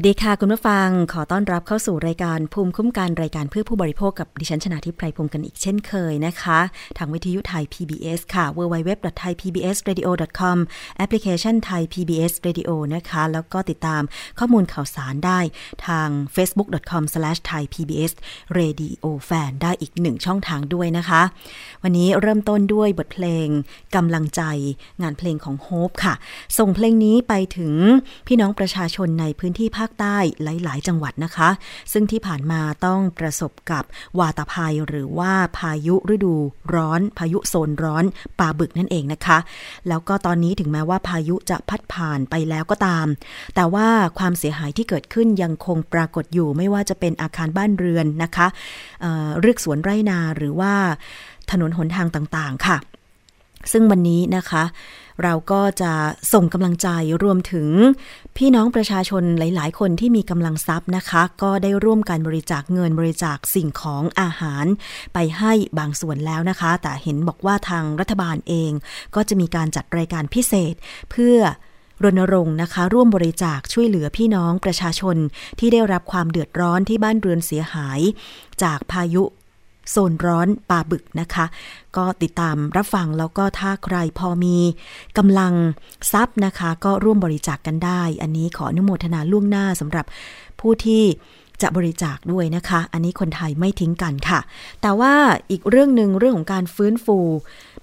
วัสดีค่ะคุณผู้ฟัง ขอต้อนรับเข้าสู่รายการภูมิคุ้มกันรายการเพื่อผู้บริโภคกับดิฉันชนาทิพไพรพงศ์กันอีกเช่นเคยนะคะ ทางวิทยุไทย PBS ค่ะ www.thaipbsradio.com แอปพลิเคชันไทย PBS Radio นะคะ แล้วก็ติดตามข้อมูลข่าวสารได้ทาง facebook.com/thaipbsradiofan ได้อีกหนึ่งช่องทางด้วยนะคะ วันนี้เริ่มต้นด้วยบทเพลงกำลังใจงานเพลงของโฮปค่ะ ส่งเพลงนี้ไปถึงพี่น้องประชาชนในพื้นที่ภาคใต้หลาย ๆ จังหวัดนะคะ ซึ่งที่ผ่านมาต้องประสบกับวาตภัยหรือว่าพายุฤดูร้อน พายุโซนร้อนปลาบึกนั่นเองนะคะ แล้วก็ตอนนี้ถึงแม้ว่าพายุจะพัดผ่านไปแล้วก็ตาม แต่ว่าความเสียหายที่เกิดขึ้นยังคงปรากฏอยู่ไม่ว่าจะเป็นอาคารบ้านเรือนนะคะเเรือกสวนไร่นาหรือว่าถนนหนทางต่าง ๆ ค่ะ ซึ่งวันนี้นะคะ เราก็จะส่งกำลังใจรวมถึง พี่น้องประชาชนหลาย ๆ คนที่มีกำลังทรัพย์นะคะ ก็ได้ร่วมกันบริจาคเงินบริจาคสิ่งของอาหารไปให้บางส่วนแล้วนะคะ แต่เห็นบอกว่าทางรัฐบาลเอง ก็จะมีการจัดรายการพิเศษเพื่อรณรงค์นะคะ ร่วมบริจาคช่วยเหลือพี่น้องประชาชนที่ได้รับความเดือดร้อนที่บ้านเรือนเสียหาย จากพายุ โซนร้อนปลาบึกนะคะ ก็ติดตามรับฟังแล้วก็ถ้าใครพอมีกำลังทรัพย์นะคะ ก็ร่วมบริจาคกกันได้ อันนี้ขออนุโมทนาล่วงหน้าสำหรับผู้ที่จะบริจาคด้วยนะคะ อันนี้คนไทยไม่ทิ้งกันค่ะ แต่ว่าอีกเรื่องหนึ่งเรื่องของการฟื้นฟู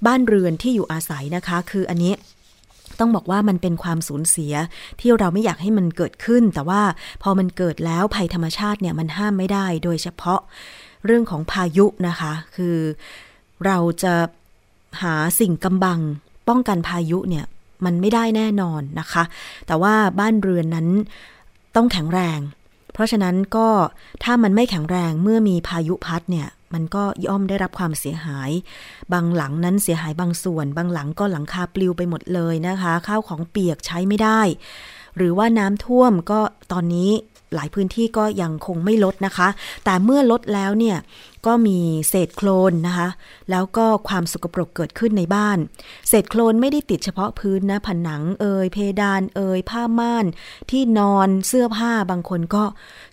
บ้านเรือนที่อยู่อาศัยนะคะ คืออันนี้ต้องบอกว่ามันเป็นความสูญเสียที่เราไม่อยากให้มันเกิดขึ้น แต่ว่าพอมันเกิดแล้วภัยธรรมชาติเนี่ยมันห้ามไม่ได้ โดยเฉพาะ เรื่องของพายุนะคะ คือเราจะหาสิ่งกำบังป้องกันพายุเนี่ยมันไม่ได้แน่นอนนะคะ แต่ว่าบ้านเรือนนั้นต้องแข็งแรง เพราะฉะนั้นก็ถ้ามันไม่แข็งแรงเมื่อมีพายุพัดเนี่ยมันก็ย่อมได้รับความเสียหาย บางหลังนั้นเสียหายบางส่วน บางหลังก็หลังคาปลิวไปหมดเลยนะคะ ข้าวของเปียกใช้ไม่ได้ หรือว่าน้ำท่วมก็ตอนนี้ หลายพื้นที่ก็ยังคงไม่ลดนะคะ แต่เมื่อลดแล้วเนี่ยก็มีเศษโคลนนะคะ แล้วก็ความสกปรกเกิดขึ้นในบ้าน เศษโคลนไม่ได้ติดเฉพาะพื้นนะ ผนังเอยเพดานเอยผ้าม่าน ที่นอนเสื้อผ้าบางคนก็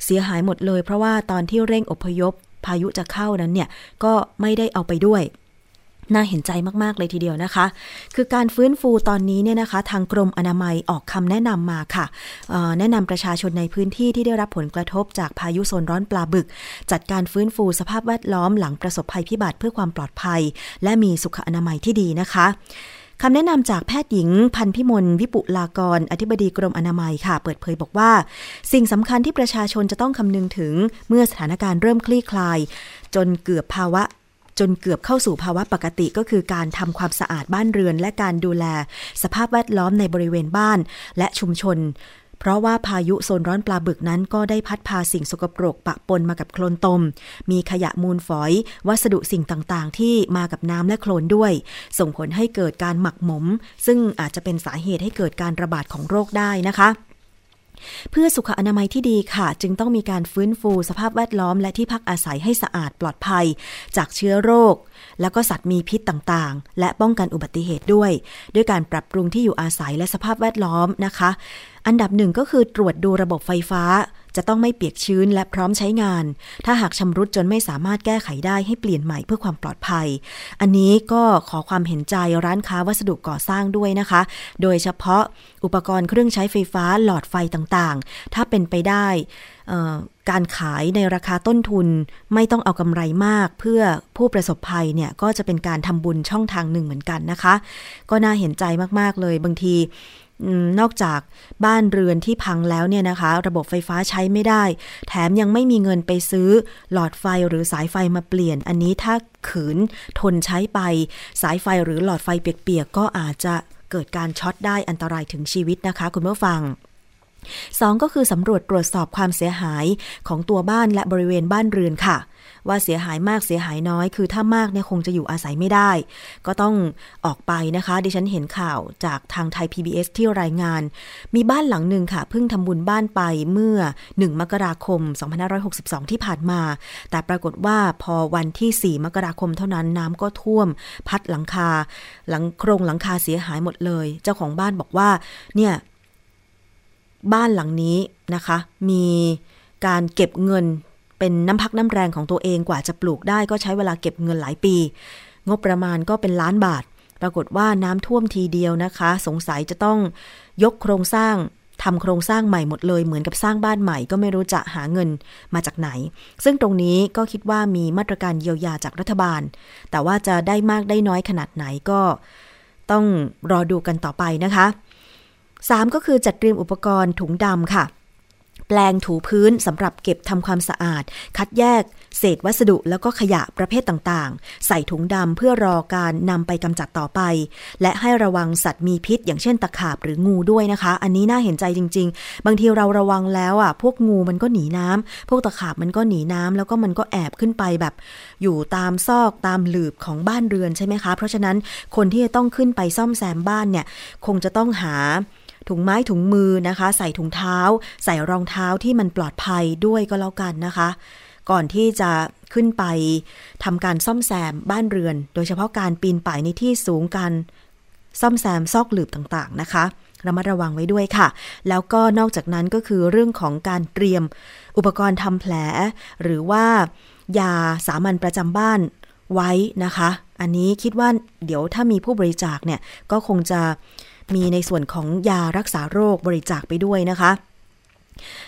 เสียหายหมดเลย เพราะว่าตอนที่เร่งอพยพพายุจะเข้านั้นเนี่ยก็ไม่ได้เอาไปด้วย น่าเห็นใจมากๆเลยทีเดียวนะคะ คือการฟื้นฟูตอนนี้เนี่ยนะคะ ทางกรมอนามัยออกคำแนะนำมาค่ะ แนะนำประชาชนในพื้นที่ที่ได้รับผลกระทบจากพายุโซนร้อนปลาบึก จัดการฟื้นฟูสภาพแวดล้อมหลังประสบภัยพิบัติเพื่อความปลอดภัย และมีสุขอนามัยที่ดีนะคะคำแนะนำจากแพทย์หญิงพันพิมลวิปุลากร อธิบดีกรมอนามัยค่ะ เปิดเผยบอกว่า สิ่งสำคัญที่ประชาชนจะต้องคำนึงถึงเมื่อสถานการณ์เริ่มคลี่คลาย จนเกือบภาวะ จนเกือบเข้าสู่ภาวะปกติก็คือการทำความสะอาดบ้านเรือน และการดูแล สภาพแวดล้อมในบริเวณบ้าน และชุมชน เพราะว่าพายุโซนร้อนปลาบึกนั้นก็ได้พัดพาสิ่งสกปรกปะปนมากับโคลนตม มีขยะมูลฝอย วัสดุสิ่งต่างๆ ที่มากับน้ำและโคลนด้วย ส่งผลให้เกิดการหมักหมม ซึ่งอาจจะเป็นสาเหตุให้เกิดการระบาดของโรคได้นะคะ เพื่อสุขอนามัยที่ดีค่ะ จึงต้องมีการฟื้นฟูสภาพแวดล้อมและที่พักอาศัยให้สะอาดปลอดภัย จากเชื้อโรค แล้วก็สัตว์มีพิษต่างๆ และป้องกันอุบัติเหตุด้วย ด้วยการปรับปรุงที่อยู่อาศัยและสภาพแวดล้อมนะคะ อันดับหนึ่งก็คือตรวจดูระบบไฟฟ้า จะต้องไม่เปียกชื้นและพร้อมใช้งาน ถ้าหากชำรุดจนไม่สามารถแก้ไขได้ให้เปลี่ยนใหม่เพื่อความปลอดภัย อันนี้ก็ขอความเห็นใจร้านค้าวัสดุก่อสร้างด้วยนะคะ โดยเฉพาะอุปกรณ์เครื่องใช้ไฟฟ้าหลอดไฟต่างๆ ถ้าเป็นไปได้การขายในราคาต้นทุนไม่ต้องเอากำไรมาก เพื่อผู้ประสบภัยเนี่ยก็จะเป็นการทำบุญช่องทางหนึ่งเหมือนกันนะคะ ก็น่าเห็นใจมากๆเลยบางที นอกจากบ้านเรือนที่พังแล้วเนี่ยนะคะ ระบบไฟฟ้าใช้ไม่ได้ แถมยังไม่มีเงินไปซื้อหลอดไฟหรือสายไฟมาเปลี่ยน อันนี้ถ้าขืนทนใช้ไป สายไฟหรือหลอดไฟเปียกๆก็อาจจะเกิดการช็อตได้อันตรายถึงชีวิตนะคะคุณผู้ฟังสองก็คือสำรวจตรวจสอบความเสียหายของตัวบ้านและบริเวณบ้านเรือนค่ะ ว่าเสียหายมากเสียหายน้อย คือถ้ามากเนี่ยคงจะอยู่อาศัยไม่ได้ ก็ต้องออกไปนะคะ ดิฉันเห็นข่าวจากทางไทย PBS ที่รายงาน มีบ้านหลังหนึ่งค่ะเพิ่งทำบุญบ้านไปเมื่อ 1 มกราคม 2562 ที่ผ่านมา แต่ปรากฏว่าพอวันที่ 4 มกราคมเท่านั้นน้ำก็ท่วม พัดหลังคา หลังโครงหลังคาเสียหายหมดเลย เจ้าของบ้านบอกว่าเนี่ยบ้านหลังนี้นะคะ มีการเก็บเงิน เป็นน้ำพักน้ำแรงของตัวเองกว่าจะปลูกได้ก็ใช้เวลาเก็บเงินหลายปี งบประมาณก็เป็นล้านบาท ปรากฏว่าน้ำท่วมทีเดียวนะคะ สงสัยจะต้องยกโครงสร้างทำโครงสร้างใหม่หมดเลย เหมือนกับสร้างบ้านใหม่ก็ไม่รู้จะหาเงินมาจากไหน ซึ่งตรงนี้ก็คิดว่ามีมาตรการเยียวยาจากรัฐบาล แต่ว่าจะได้มากได้น้อยขนาดไหนก็ต้องรอดูกันต่อไปนะคะ 3 ก็คือจัดเตรียมอุปกรณ์ถุงดำค่ะ ปลงถูพื้นสำหรับเก็บทำความสะอาด คัดแยก เศษวัสดุแล้วก็ขยะประเภทต่างๆ ใส่ถุงดำเพื่อรอการนำไปกำจัดต่อไป และให้ระวังสัตว์มีพิษ อย่างเช่นตะขาบหรืองูด้วยนะคะ อันนี้น่าเห็นใจจริง ๆ บางทีเราระวังแล้วอะพวกงูมันก็หนีน้ำพวกตะขาบมันก็หนีน้ำแล้วก็มันก็แอบขึ้นไปแบบ อยู่ตามซอกตามหลืบของบ้านเรือนใช่ไหมคะ เพราะฉะนั้นคนที่จะต้องขึ้นไปซ่อมแซมบ้านเนี่ยคงจะต้องหา ถุงไม้ถุงมือนะคะ ใส่ถุงเท้า ใส่รองเท้าที่มันปลอดภัยด้วยก็แล้วกันนะคะ ก่อนที่จะขึ้นไปทำการซ่อมแซมบ้านเรือน โดยเฉพาะการปีนป่ายในที่สูงการซ่อมแซมซอกหลืบต่างๆนะคะระมัดระวังไว้ด้วยค่ะ แล้วก็นอกจากนั้นก็คือเรื่องของการเตรียมอุปกรณ์ทำแผล หรือว่ายาสามัญประจำบ้านไว้นะคะ อันนี้คิดว่าเดี๋ยวถ้ามีผู้บริจาคเนี่ยก็คงจะ มีในส่วนของยารักษาโรคบริจาคไปด้วยนะคะ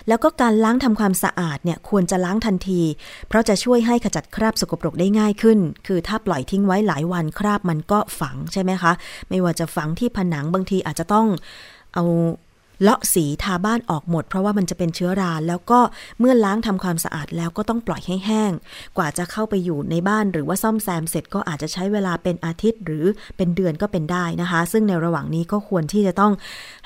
แล้วก็การล้างทำความสะอาดเนี่ยควรจะล้างทันที เพราะจะช่วยให้ขจัดคราบสกปรกได้ง่ายขึ้น คือถ้าปล่อยทิ้งไว้หลายวันคราบมันก็ฝังใช่ไหมคะ ไม่ว่าจะฝังที่ผนังบางทีอาจจะต้องเอา เลาะสีทาบ้านออกหมด เพราะว่ามันจะเป็นเชื้อรา แล้วก็เมื่อล้างทำความสะอาดแล้วก็ต้องปล่อยให้แห้ง กว่าจะเข้าไปอยู่ในบ้านหรือว่าซ่อมแซมเสร็จก็อาจจะใช้เวลาเป็นอาทิตย์ หรือเป็นเดือนก็เป็นได้นะคะ ซึ่งในระหว่างนี้ก็ควรที่จะต้อง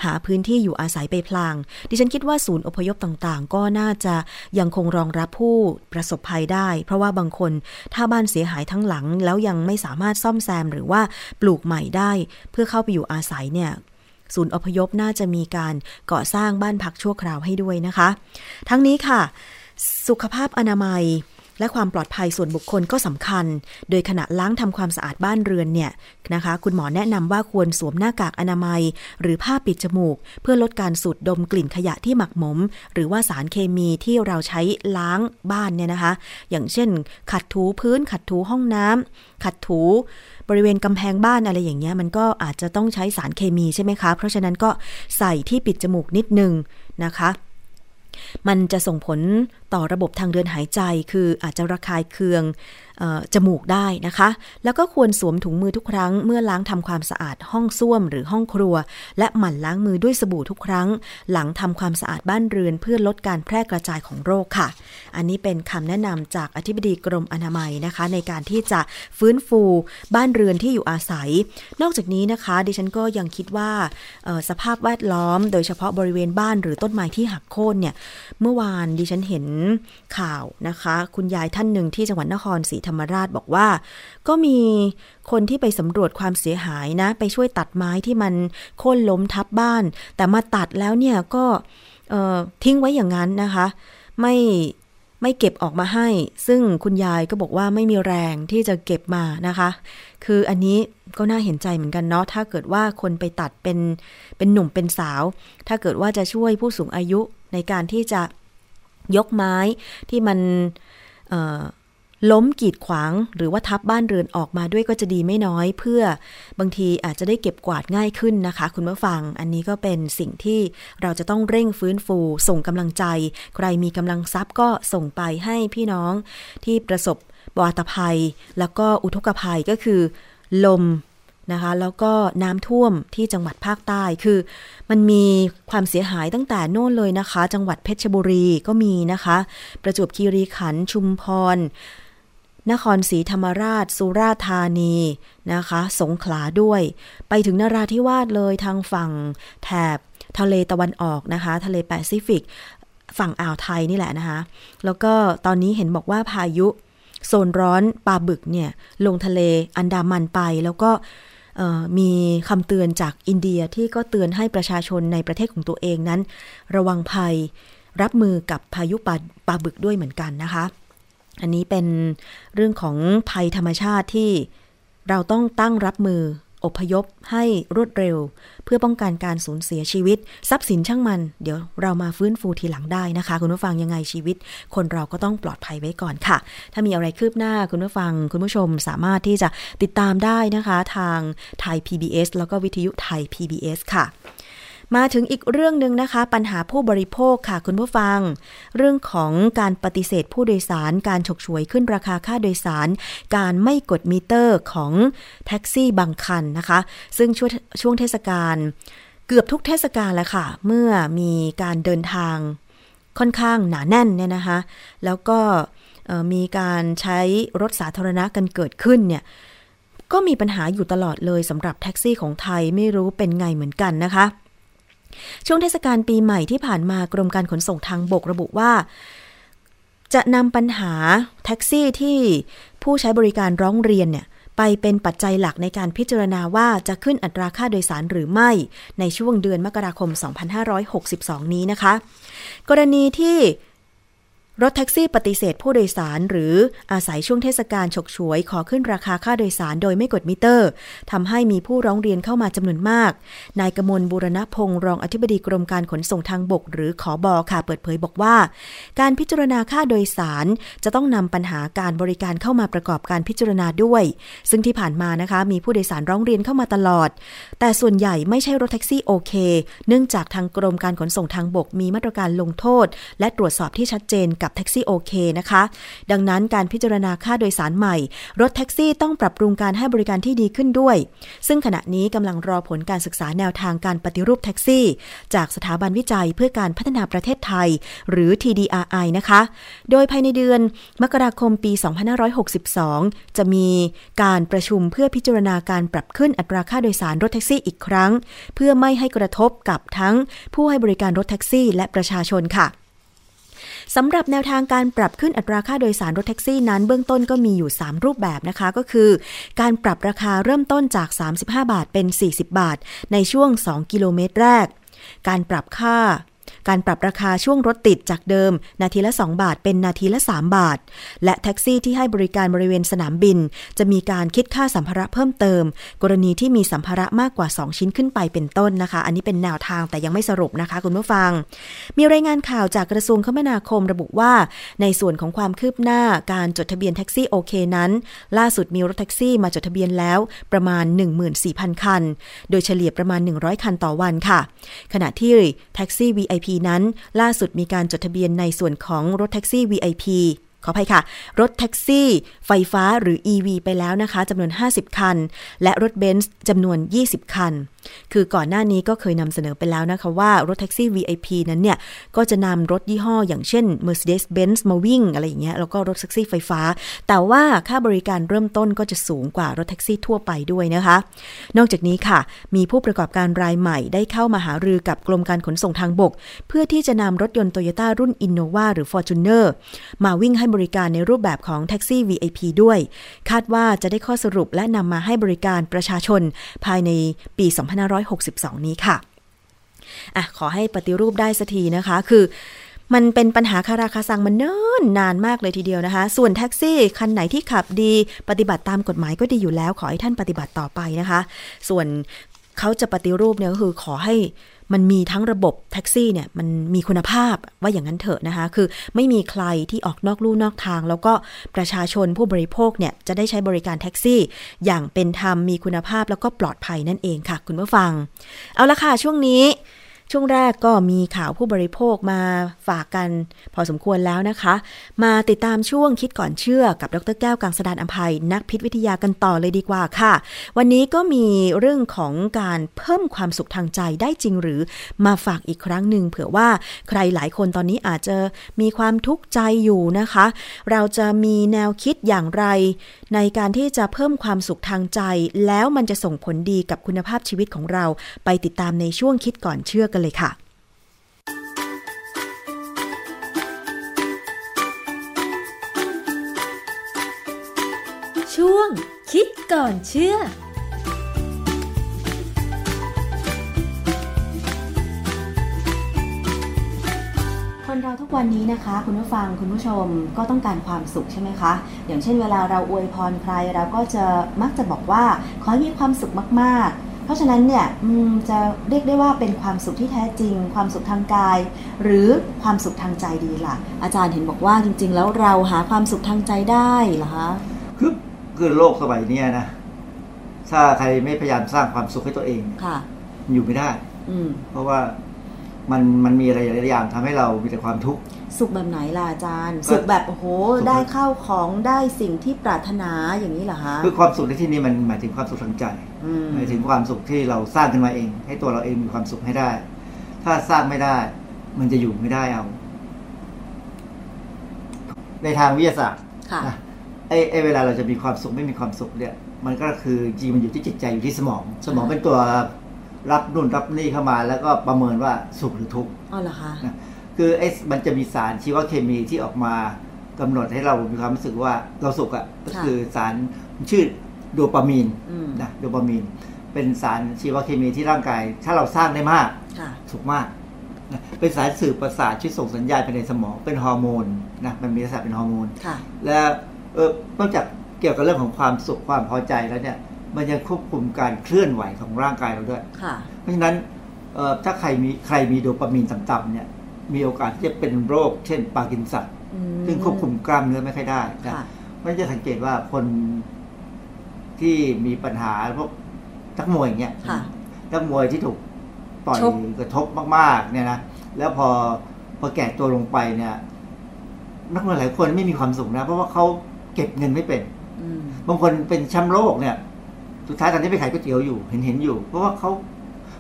หาพื้นที่อยู่อาศัยไปพลาง ดิฉันคิดว่าศูนย์อพยพต่างๆ ก็น่าจะยังคงรองรับผู้ประสบภัยได้ เพราะว่าบางคนถ้าบ้านเสียหายทั้งหลัง แล้วยังไม่สามารถซ่อมแซมหรือว่าปลูกใหม่ได้ เพื่อเข้าไปอยู่อาศัยเนี่ย ศูนย์อพยพน่าจะมีการก่อสร้างบ้านพักชั่วคราวให้ด้วยนะคะ ทั้งนี้ค่ะ สุขภาพอนามัย และความปลอดภัยส่วนบุคคลก็สำคัญ โดยขณะล้างทำความสะอาดบ้านเรือนเนี่ยนะคะ คุณหมอแนะนำว่าควรสวมหน้ากากอนามัย หรือผ้าปิดจมูก เพื่อลดการสูดดมกลิ่นขยะที่หมักหมม หรือว่าสารเคมีที่เราใช้ล้างบ้านเนี่ยนะคะ อย่างเช่น ขัดถูพื้น ขัดถูห้องน้ำขัดถูบริเวณกำแพงบ้านอะไรอย่างเงี้ยมันก็อาจจะต้องใช้สารเคมีใช่ไหมคะ เพราะฉะนั้นก็ใส่ที่ปิดจมูกนิดนึงนะคะ มันจะส่งผลต่อระบบทางเดินหายใจ คืออาจจะระคายเคืองจมูกได้นะคะ แล้วก็ควรสวมถุงมือทุกครั้ง เมื่อล้างทำความสะอาดห้องส้วมหรือห้องครัว และหมั่นล้างมือด้วยสบู่ทุกครั้ง หลังทำความสะอาดบ้านเรือน เพื่อลดการแพร่กระจายของโรคค่ะ อันนี้เป็นคำแนะนำจากอธิบดีกรมอนามัยนะคะ ในการที่จะฟื้นฟูบ้านเรือนที่อยู่อาศัย นอกจากนี้นะคะ ดิฉันก็ยังคิดว่าสภาพแวดล้อม โดยเฉพาะบริเวณบ้านหรือต้นไม้ที่หักโค่นเนี่ยเมื่อวานดิฉันเห็นข่าวนะคะ คุณยายท่านหนึ่งที่จังหวัดนครศรีธรรมราชบอกว่า ก็มีคนที่ไปสำรวจความเสียหายนะ ไปช่วยตัดไม้ที่มันโค่นล้มทับบ้าน แต่มาตัดแล้วเนี่ยก็ทิ้งไว้อย่างนั้นนะคะ ไม่ไม่เก็บออกมาให้ ซึ่งคุณยายก็บอกว่าไม่มีแรงที่จะเก็บมานะคะ คืออันนี้ก็น่าเห็นใจเหมือนกันเนาะ ถ้าเกิดว่าคนไปตัดเป็นเป็นหนุ่มเป็นสาว ถ้าเกิดว่าจะช่วยผู้สูงอายุในการที่จะ ยกไม้ที่มันล้มกีดขวางหรือว่าทับบ้านเรือนออกมาด้วยก็จะดีไม่น้อย เพื่อบางทีอาจจะได้เก็บกวาดง่ายขึ้นนะคะ คุณผู้ฟัง อันนี้ก็เป็นสิ่งที่เราจะต้องเร่งฟื้นฟู ส่งกำลังใจ ใครมีกำลังทรัพย์ก็ส่งไปให้พี่น้องที่ประสบวาตภัย แล้วก็อุทกภัยก็คือ ลม นะคะ แล้วก็น้ำท่วมที่จังหวัดภาคใต้คือ มันมีความเสียหายตั้งแต่โน่นเลยนะคะ จังหวัดเพชรบุรีก็มีนะคะ ประจวบคีรีขันธ์ชุมพร นครศรีธรรมราช สุราษฎร์ธานีนะคะ สงขลาด้วย ไปถึงนราธิวาสเลยทางฝั่งแถบทะเลตะวันออกนะคะ ทะเลแปซิฟิกฝั่งอ่าวไทยนี่แหละนะคะ แล้วก็ตอนนี้เห็นบอกว่าพายุโซนร้อนปลาบึกเนี่ยลงทะเลอันดามันไปแล้วก็ มีคำเตือนจากอินเดียที่ก็เตือนให้ประชาชนในประเทศของตัวเองนั้น ระวังภัยรับมือกับพายุปาปาบึกด้วยเหมือนกันนะคะ อันนี้เป็นเรื่องของภัยธรรมชาติที่เราต้องตั้งรับมือ อพยพให้รวดเร็ว เพื่อป้องกันการสูญเสียชีวิต ทรัพย์สินช่างมัน เดี๋ยวเรามาฟื้นฟูทีหลังได้นะคะ คุณผู้ฟังยังไงชีวิต คนเราก็ต้องปลอดภัยไว้ก่อนค่ะ ถ้ามีอะไรคืบหน้าคุณผู้ฟัง คุณผู้ชมสามารถที่จะติดตามได้นะคะ ทางไทย PBS แล้วก็วิทยุไทย PBS ค่ะ มาถึงอีกเรื่องหนึ่งนะคะ ปัญหาผู้บริโภคค่ะคุณผู้ฟัง เรื่องของการปฏิเสธผู้โดยสาร การฉกฉวยขึ้นราคาค่าโดยสาร การไม่กดมิเตอร์ของแท็กซี่บางคันนะคะ ซึ่งช่วงช่วงเทศกาลเกือบทุกเทศกาลแล้วค่ะ เมื่อมีการเดินทางค่อนข้างหนาแน่นเนี่ยนะคะ แล้วก็มีการใช้รถสาธารณะกันเกิดขึ้นเนี่ยก็มีปัญหาอยู่ตลอดเลยสำหรับแท็กซี่ของไทยไม่รู้เป็นไงเหมือนกันนะคะ ช่วงเทศกาลปีใหม่ที่ผ่านมากรมการขนส่งทางบกระบุว่า จะนำปัญหาแท็กซี่ที่ผู้ใช้บริการร้องเรียนเนี่ยไปเป็นปัจจัยหลักในการพิจารณาว่าจะขึ้นอัตราค่าโดยสารหรือไม่ ในช่วงเดือนมกราคม 2562 นี้นะคะ กรณีที่ รถแท็กซี่ปฏิเสธผู้โดยสาร หรืออาศัยช่วงเทศกาลฉกฉวย ขอขึ้นราคาค่าโดยสารโดยไม่กดมิเตอร์ทำให้มีผู้ร้องเรียนเข้ามาจำนวนมาก นายกมลบุรณพงศ์รองอธิบดีกรมการขนส่งทางบก หรือขอบอค่ะเปิดเผยบอกว่า การพิจารณาค่าโดยสาร จะต้องนำปัญหาการบริการเข้ามาประกอบการพิจารณาด้วย ซึ่งที่ผ่านมานะคะ มีผู้โดยสารร้องเรียนเข้ามาตลอด แต่ส่วนใหญ่ไม่ใช่รถแท็กซี่โอเค เนื่องจากทางกรมการขนส่งทางบกมีมาตรการลงโทษ และตรวจสอบที่ชัดเจนกับแท็กซี่โอเคนะคะ ดังนั้นการพิจารณาค่าโดยสารใหม่ รถแท็กซี่ต้องปรับปรุงการให้บริการที่ดีขึ้นด้วย ซึ่งขณะนี้กำลังรอผลการศึกษาแนวทางการปฏิรูปแท็กซี่ จากสถาบันวิจัยเพื่อการพัฒนาประเทศไทย หรือ TDRI นะคะ โดยภายในเดือนมกราคมปี 2562 จะมีการประชุมเพื่อพิจารณาการปรับขึ้นอัตราค่าโดยสารรถแท็กซี่อีกครั้ง เพื่อไม่ให้กระทบกับทั้งผู้ให้บริการรถแท็กซี่ และประชาชนค่ะ สำหรับแนวทางการปรับขึ้นอัตราค่าโดยสารรถแท็กซี่นั้นเบื้องต้นก็มีอยู่ 3 รูปแบบนะคะ ก็คือ การปรับราคาเริ่มต้นจาก 35 บาทเป็น 40 บาท ในช่วง 2 กิโลเมตรแรก การปรับค่า การปรับราคาช่วงรถติดจากเดิม นาทีละ 2 บาทเป็นนาทีละ 3 บาท และแท็กซี่ที่ให้บริการบริเวณสนามบิน จะมีการคิดค่าสัมภาระเพิ่มเติม กรณีที่มีสัมภาระมากกว่า 2 ชิ้นขึ้นไปเป็นต้นนะคะ อันนี้เป็นแนวทางแต่ยังไม่สรุปนะคะคุณผู้ฟัง มีรายงานข่าวจากกระทรวงคมนาคมระบุว่า ในส่วนของความคืบหน้าการจดทะเบียนแท็กซี่โอเคนั้น ล่าสุดมีรถแท็กซี่มาจดทะเบียนแล้วประมาณ 14,000 คัน โดยเฉลี่ยประมาณ 100 คันต่อวันค่ะ ขณะที่แท็กซี่ VIP นั้น ล่าสุดมีการจดทะเบียนในส่วนของรถแท็กซี่ VIP ขออภัยค่ะ รถแท็กซี่ ไฟฟ้าหรือ EV ไปแล้วนะคะจำนวน 50 คัน และรถเบนซ์จำนวน 20 คันคือก่อนหน้านี้ก็เคยนำเสนอไปแล้วนะคะว่ารถแท็กซี่ VIP นั้นเนี่ย ก็จะนำรถยี่ห้ออย่างเช่น Mercedes-Benz มาวิ่งอะไรอย่างเงี้ยแล้วก็รถแท็กซี่ไฟฟ้า แต่ว่าค่าบริการเริ่มต้นก็จะสูงกว่ารถแท็กซี่ทั่วไปด้วยนะคะ นอกจากนี้ค่ะ มีผู้ประกอบการรายใหม่ได้เข้ามาหารือกับกรมการขนส่งทางบก เพื่อที่จะนำรถยนต์โตโยต้ารุ่น Innova หรือ Fortuner มาวิ่งให้บริการในรูปแบบของแท็กซี่ VIP ด้วย คาดว่าจะได้ข้อสรุปและนำมาให้บริการประชาชนภายในปี2562 นี้ค่ะอะขอให้ปฏิรูปได้สักทีนะคะ คือมันเป็นปัญหาคาราคาซังมันเนิ่นนานมากเลยทีเดียวนะคะ ส่วนแท็กซี่คันไหนที่ขับดี ปฏิบัติตามกฎหมายก็ดีอยู่แล้ว ขอให้ท่านปฏิบัติต่อไปนะคะ ส่วนเขาจะปฏิรูปเนี่ยก็คือขอให้ มันมีทั้งระบบแท็กซี่เนี่ยมันมีคุณภาพว่าอย่างนั้นเถอะนะคะ คือไม่มีใครที่ออกนอกลู่นอกทาง แล้วก็ประชาชนผู้บริโภคเนี่ยจะได้ใช้บริการแท็กซี่ อย่างเป็นธรรมมีคุณภาพแล้วก็ปลอดภัยนั่นเองค่ะ คุณผู้ฟัง เอาละค่ะช่วงนี้ ช่วงแรกก็มีข่าวผู้บริโภคมาฝากกัน พอสมควรแล้วนะคะ มาติดตามช่วงคิดก่อนเชื่อกับดรแก้วกังสดานอัมภัย นักพิษวิทยากันต่อเลยดีกว่าค่ะ วันนี้ก็มีเรื่องของการเพิ่มความสุขทางใจได้จริงหรือมาฝากอีกครั้งหนึ่งเผื่อว่าใครหลายคนตอนนี้อาจจะมีความทุกข์ใจอยู่นะคะ เราจะมีแนวคิดอย่างไร ในการที่จะเพิ่มความสุขทางใจ แล้วมันจะส่งผลดีกับคุณภาพชีวิตของเรา ไปติดตามในช่วงคิดก่อนเชื่อกันเลยค่ะ ช่วง คิดก่อนเชื่อคนเราทุกวันนี้นะคะ คุณผู้ฟังคุณผู้ชมก็ต้องการความสุขใช่ไหมคะ อย่างเช่นเวลาเราอวยพรใครเราก็จะมักจะบอกว่า ขอให้มีความสุขมากๆ เพราะฉะนั้นเนี่ยจะเรียกได้ว่าเป็นความสุขที่แท้จริง ความสุขทางกาย หรือความสุขทางใจดีล่ะ อาจารย์เห็นบอกว่าจริง ๆ แล้วเราหาความสุขทางใจได้เหรอคะคือคือโลกสมัยนี้นะถ้าใครไม่พยายามสร้างความสุขให้ตัวเองค่ะอยู่ไม่ได้ อืเพราะว่ามันมันมีอะไรหลายอย่างทำให้เรามีแต่ความทุกข์สุขแบบไหนล่ะอาจารย์ สุขแบบโอ้โหได้ข้าวของได้สิ่งที่ปรารถนาอย่างนี้เหรอคะคือความสุขในที่นี้มันหมายถึงความสุขทางใจ หมายถึงความสุขที่เราสร้างขึ้นมาเอง ให้ตัวเราเองมีความสุขให้ได้ ถ้าสร้างไม่ได้ มันจะอยู่ไม่ได้เอา ในทางวิทยาศาสตร์ไอ้ไอ้เวลาเราจะมีความสุขไม่มีความสุขเนี่ย มันก็คือจริงมันอยู่ที่จิตใจอยู่ที่สมอง สมองเป็นตัวรับนุ่นรับนี่เข้ามา แล้วก็ประเมินว่าสุขหรือทุกข์อ๋อเหรอคะคือไอ้มันจะมีสารชีวเคมีที่ออกมากำหนดให้เรามีความรู้สึกว่าเราสุขอะก็คือสารชื่อ โดปามีนนะโดปามีน เป็นสารชีวเคมีที่ร่างกาย ถ้าเราสร้างได้มากสุขมากนะเป็นสารสื่อประสาทที่ส่งสัญญาณไปในสมองเป็นฮอร์โมนนะมันมีลักษณะเป็นฮอร์โมนค่ะและเออนอกจากเกี่ยวกับเรื่องของความสุขความพอใจแล้วเนี่ย มันยังควบคุมการเคลื่อนไหวของร่างกายเราด้วยค่ะเพราะฉะนั้นเอ่อถ้าใครมีใครมีโดปามีนต่ำๆเนี่ยมีโอกาสที่จะเป็นโรค เช่น ปาร์กินสันอืมซึ่งควบคุมกล้ามเนื้อไม่ค่อยได้นะค่ะเพราะฉะนั้นจะสังเกตว่าคน ที่มีปัญหาพวกนักมวยอย่างเงี้ยค่ะ นักมวยที่ถูกต่อยชก กระทบมากๆ เนี่ยนะแล้วพอพอแก่ตัวลงไปเนี่ย นักมวยหลายคนไม่มีความสุขนะ เพราะว่าเขาเก็บเงินไม่เป็น อืม บางคนเป็นแชมป์โลกเนี่ย สุดท้ายตอนนี้ไปขายก๋วยเตี๋ยวอยู่เห็นเห็นอยู่ เพราะว่าเขา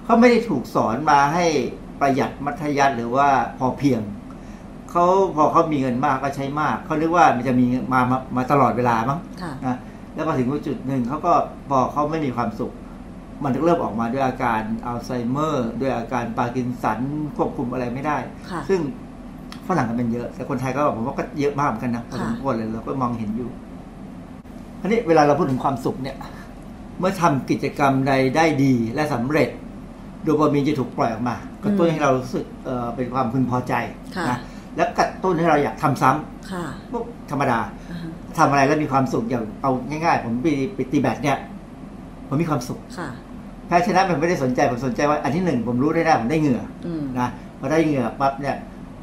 เขาไม่ได้ถูกสอนมาให้ประหยัดมัธยัติหรือว่าพอเพียงเขาพอเขามีเงินมากก็ใช้มากเขาเรียกว่ามันจะมีมามามาตลอดเวลามั้งค่ะ นะ แล้วพอถึงจุดหนึ่งเขาก็พอเขาไม่มีความสุข มันก็เริ่มออกมาด้วยอาการอัลไซเมอร์ ด้วยอาการปาร์กินสันควบคุมอะไรไม่ได้ค่ะซึ่งฝรั่งก็เป็นเยอะ แต่คนไทยก็ผมว่าก็เยอะมากเหมือนกันนะพอสมค่ะควรเลยเราก็มองเห็นอยู่อันนี้เวลาเราพูดถึงความสุขเนี่ย เมื่อทำกิจกรรมใดได้ดีและสำเร็จโดปามีนจะถูกปล่อยออกมากระตุ้นให้เรารู้สึกเอ่อเป็นความพึงพอใจค่ะนะแล้วกระตุ้นให้เราอยากทำซ้ำค่ะพวกธรรมดา อ่าฮะทำอะไรแล้วมีความสุขอย่างเอาง่ายๆ ผมไปไปตีแบดเนี่ย ผมมีความสุขค่ะแพ้ชนะมันไม่ได้สนใจผมสนใจว่าอันที่หนึ่งผมรู้ได้แน่ผมได้เหงื่ออืมนะพอได้เหงื่อปั๊บเนี่ย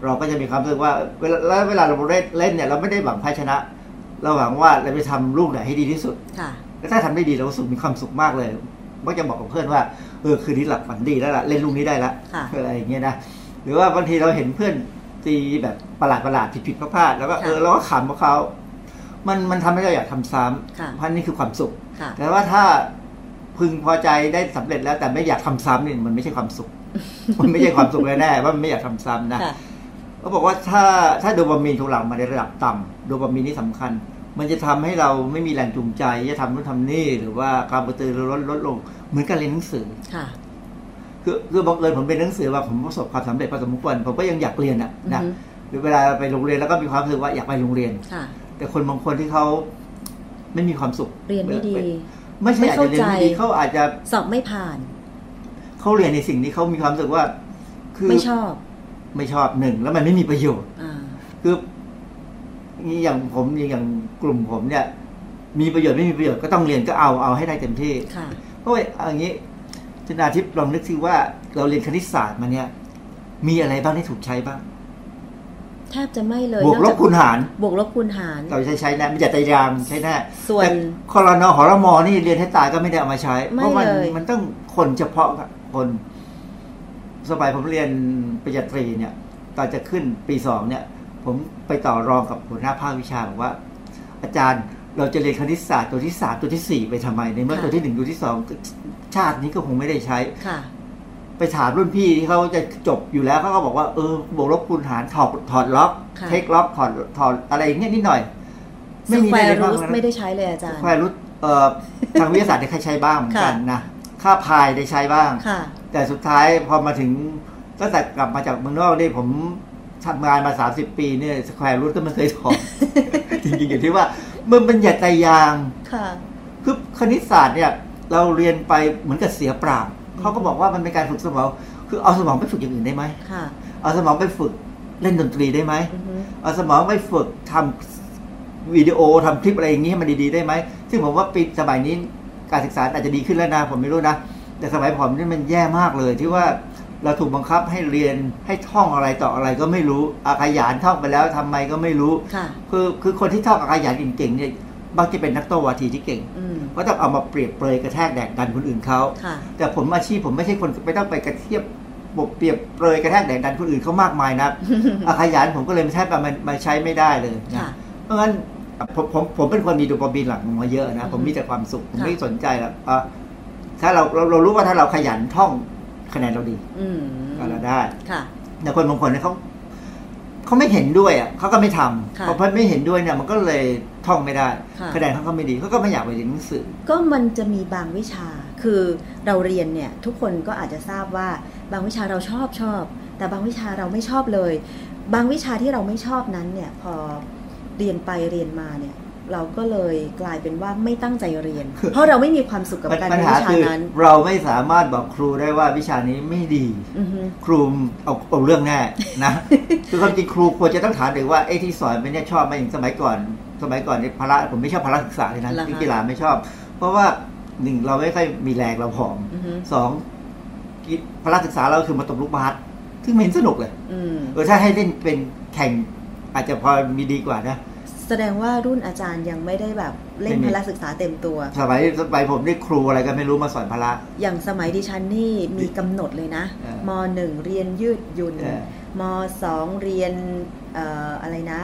เราก็จะมีความรู้สึกว่าเวลาแล้วเวลาเราเล่นเล่นเนี่ย เราไม่ได้หวังแพ้ชนะ เราหวังว่าเราไปทำลูกไหนให้ดีที่สุดค่ะแล้วถ้าทำได้ดีเราก็รู้สึกมีความสุขมากเลยมักจะบอกกับเพื่อนว่าเออคืนนี้หลับฝันดีแล้วล่ะเล่นลูกนี้ได้ละค่ะอะไรอย่างเงี้ยนะหรือว่าบางทีเราเห็นเพื่อนตีแบบประหลาดประหลาดผิดผิดๆพลาดๆแล้วก็เออเราก็ขำกับเขา มันมันทำให้เราอยากทำซ้ค่ะำเพราะนี่คือความสุขค่ะแต่ว่าถ้าพึงพอใจได้สำเร็จแล้วแต่ไม่อยากทำซ้ำนี่มันไม่ใช่ความสุข มันไม่ใช่ความสุขแน่ๆว่ามันไม่อยากทำซ้ำนะค่ะเขาบอกว่าถ้าถ้าโดปามีนถูกหลั่งมาในระดับต่ำโดปามีนนี่สำคัญ มันจะทำให้เราไม่มีแรงจูงใจจะทำนู่นทำนี่หรือว่าความกระตือรือร้นลดลง เหมือนการเรียนหนังสือค่ะคือคือบังเอิญผมเป็นหนังสือว่าผมประสบความสำเร็จพอสมควรผมก็ยังอยากเรียนอะนะอือฮึหรือเวลาไปโรงเรียนแล้วก็มีความรู้สึกว่าอยากไปโรงเรียนค่ะ แต่คนบางคนที่เขาไม่มีความสุข เรียนไม่ดี ไม่ใช่อาจจะเรียนไม่ดีไม่เข้าใจเขาอาจจะสอบไม่ผ่าน เขาเรียนในสิ่งที่เขามีความรู้สึกว่า คือไม่ชอบ ไม่ชอบหนึ่งแล้วมันไม่มีประโยชน์อ่าคือนี่อย่างผมอย่างกลุ่มผมเนี่ย มีประโยชน์ไม่มีประโยชน์ก็ต้องเรียนก็เอาเอาให้ได้เต็มที่ค่ะเพราะว่าเอาอย่างนี้ชนาทิพย์ลองนึกซิว่าเราเรียนคณิตศาสตร์มาเนี่ย มีอะไรบ้างที่ถูกใช้บ้างแทบจะไม่เลยบวกนอลจาบคูณหาร บวกลบคูณหาร เราใช้ใช้แน่ไม่จัดตารางใช้แน่ส่วนแต่คอรนอหอรมอนี่เรียนให้ตายก็ไม่ได้เอามาใช้ไม่เพราะมันเลยมันต้องคนเฉพาะกับคนสมัยผมเรียนปริญญาตรีเนี่ย ตอนจะขึ้นปีสองเนี่ย ผมไปต่อรองกับหัวหน้าภาควิชาบอกว่า อาจารย์เราจะเรียนคณิตศาสตร์ตัวที่สามตัวที่สี่ไปทำไมในเมื่อค่ะตัวที่หนึ่งตัวที่สองชาตินี้ก็คงไม่ได้ใช้ค่ะ ไปถามรุ่นพี่ที่เขาจะจบอยู่แล้วเขาก็บอกว่าเออบวกลบคูณหารถอดถอด log ค่ะ take log ถอดถอดอะไรอย่างเงี้ยนิดหน่อย square บ้า root นะไม่ได้ใช้เลยอาจารย์แคว root เอ่อทางวิทยาศาสตร์ได้ใช้บ้างเหมือนกันค่ะนะค่าพายได้ใช้บ้างค่ะแต่สุดท้ายพอมาถึงตั้งแต่กลับมาจากเมืองนอกนี่ผมทำงานมาสามสิบปีเนี่ย square root ก็ไม่เคยถอดจริงๆอยู่ที่ว่ามันบัญญัติแต่ยางค่ะคือคณิตศาสตร์เนี่ย เราเรียนไปเหมือนกับเสียเปล่า เขาก็บอกว่ามันเป็นการฝึกสมอง คือเอาสมองไปฝึกอย่างอื่นได้ไหมค่ะเอาสมองไปฝึกเล่นดนตรีได้ไหมอือฮึเอาสมองไปฝึกทำวิดีโอทำคลิปอะไรอย่างนี้ให้มันดีๆได้ไหม ซึ่งผมว่าปีสมัยนี้การศึกษาอาจจะดีขึ้นแล้วนะผมไม่รู้นะ แต่สมัยผมนี่มันแย่มากเลยที่ว่าเราถูกบังคับให้เรียนให้ท่องอะไรต่ออะไรก็ไม่รู้อาขยานท่องไปแล้วทำไมก็ไม่รู้ค่ะคือคือคนที่ท่องอาขยานเก่งๆเนี่ยบางทีเป็นนักโตวาทีที่เก่งอื มเพราะต้องเอามาเปรียบเปรยกระแทกแดกดันคนอื่นเขาค่ะแต่ผมอาชีพผมไม่ใช่คนไม่ต้องไปกระเทียบบกเปรียบเปรยกระแทกแดกดันคนอื่นเขามากมายนะอาขยานผมก็เลยแทบมามาใช้ไม่ได้เลยนะค่ะเพราะงั้นผมผมผมเป็นคนมีโดปามีนหลังมาเยอะนะ ผมมีแต่ความสุข ผมค่ะไม่สนใจหรอกอะถ้าเราเราเรารู้ว่าถ้าเราขยันท่องคะแนนเราดีอืมก็เราได้ค่ะแต่คนบางคนเนี่ยเขา เขาไม่เห็นด้วยอะเขาก็ไม่ทำค่ะพอเพื่อนไม่เห็นด้วยเนี่ยมันก็เลยท่องไม่ได้ค่ะ คะแนนเขาก็ไม่ดีเขาก็ไม่อยากไปเรียนหนังสือ ก็มันจะมีบางวิชา คือเราเรียนเนี่ยทุกคนก็อาจจะทราบว่าบางวิชาเราชอบชอบ แต่บางวิชาเราไม่ชอบเลย บางวิชาที่เราไม่ชอบนั้นเนี่ยพอเรียนไปเรียนมาเนี่ย เราก็เลยกลายเป็นว่าไม่ตั้งใจเรียน เพราะเราไม่มีความสุขกับการปัญเรียนหาวิชาคือนั้น เราไม่สามารถบอกครูได้ว่าวิชานี้ไม่ดีอือฮึครูเอาเอาเรื่องแน่นะคือความจริงครูควรจะต้องถามเด็กว่าไอ้ที่สอนไปเนี่ยชอบไหมอย่างสมัยก่อน สมัยก่อนเนี่ยพละผมไม่ชอบพละศึกษาเลยนะเหรอคะกีฬาไม่ชอบ เพราะว่าหนึ่งเราไม่ค่อยมีแรงเราผอมอือฮึสองกีพละศึกษาเราคือมาตบลูกบาสซึ่งไม่เห็นสนุกเลยอืมเออถ้าให้เล่นเป็นแข่งอาจจะพอมีดีกว่านะ แสดงว่ารุ่นอาจารย์ยังไม่ได้แบบเล่นไม่มีพละศึกษาเต็มตัว สมัยสมัยผมได้ครูอะไรก็ไม่รู้มาสอนพละ อย่างสมัยดิฉันนี่มีกำหนดเลยนะเออมหนึ่งเรียนยืดหยุ่นเออมสองเรียนเอ่ออะไรนะ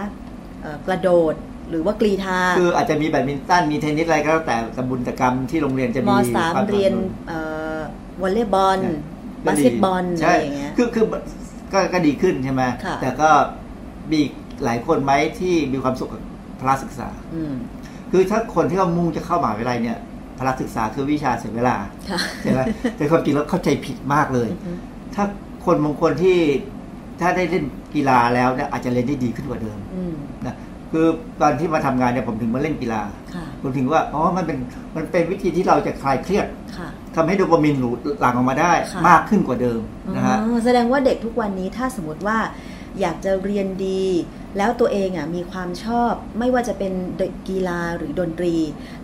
เอ่อกระโดดหรือว่ากรีธาคืออาจจะมีแบดมินตันมีเทนนิสอะไรก็แล้วแต่กับบุญกรรมที่โรงเรียนจะมมีสามควเรียนสำคัญเอ่อวอลเลย์บอลใช่บาสเกตบอลอะใช่ไรอย่างเงี้ยคือคือก็ก็ดีขึ้นใช่ไหมค่ะแต่ก็มีหลายคนไหมที่มีความสุขกับ พละศึกษาอืมคือถ้าคนที่เขามุ่งจะเข้ามหาวิทยาลัยเนี่ยพละศึกษาคือวิชาเสียเวลาค่ะใช่ไหมแต่ความจริงแล้วเข้าใจผิดมากเลยอือฮึถ้าคนบางคนที่ถ้าได้เล่นกีฬาแล้วเนี่ยอาจจะเรียนได้ดีขึ้นกว่าเดิมอืมนะคือตอนที่มาทำงานเนี่ยผมถึงมาเล่นกีฬาค่ะผมถึงว่าอ๋อมันเป็นมันเป็นวิธีที่เราจะคลายเครียดค่ะทำให้โดปามีนหลุดหลั่งออกมาได้ค่ะมากขึ้นกว่าเดิมนะฮะอ๋อแสดงว่าเด็กทุกวันนี้ถ้าสมมติว่าอยากจะเรียนดี แล้วตัวเองอะมีความชอบไม่ว่าจะเป็นกีฬาหรือดนตรี